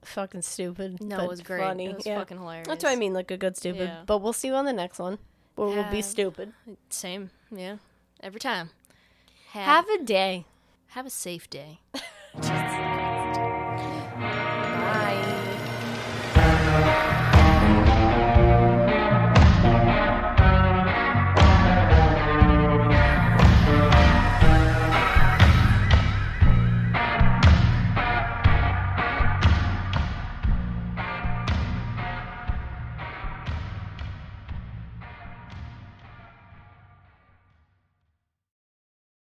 fucking stupid. no, but it was great. Funny. It was yeah. fucking hilarious. That's what I mean, like a good stupid. Yeah. But we'll see you on the next one. Where we'll be stupid. Same. Yeah. Every time. Have, Have a day. have a safe day. <laughs>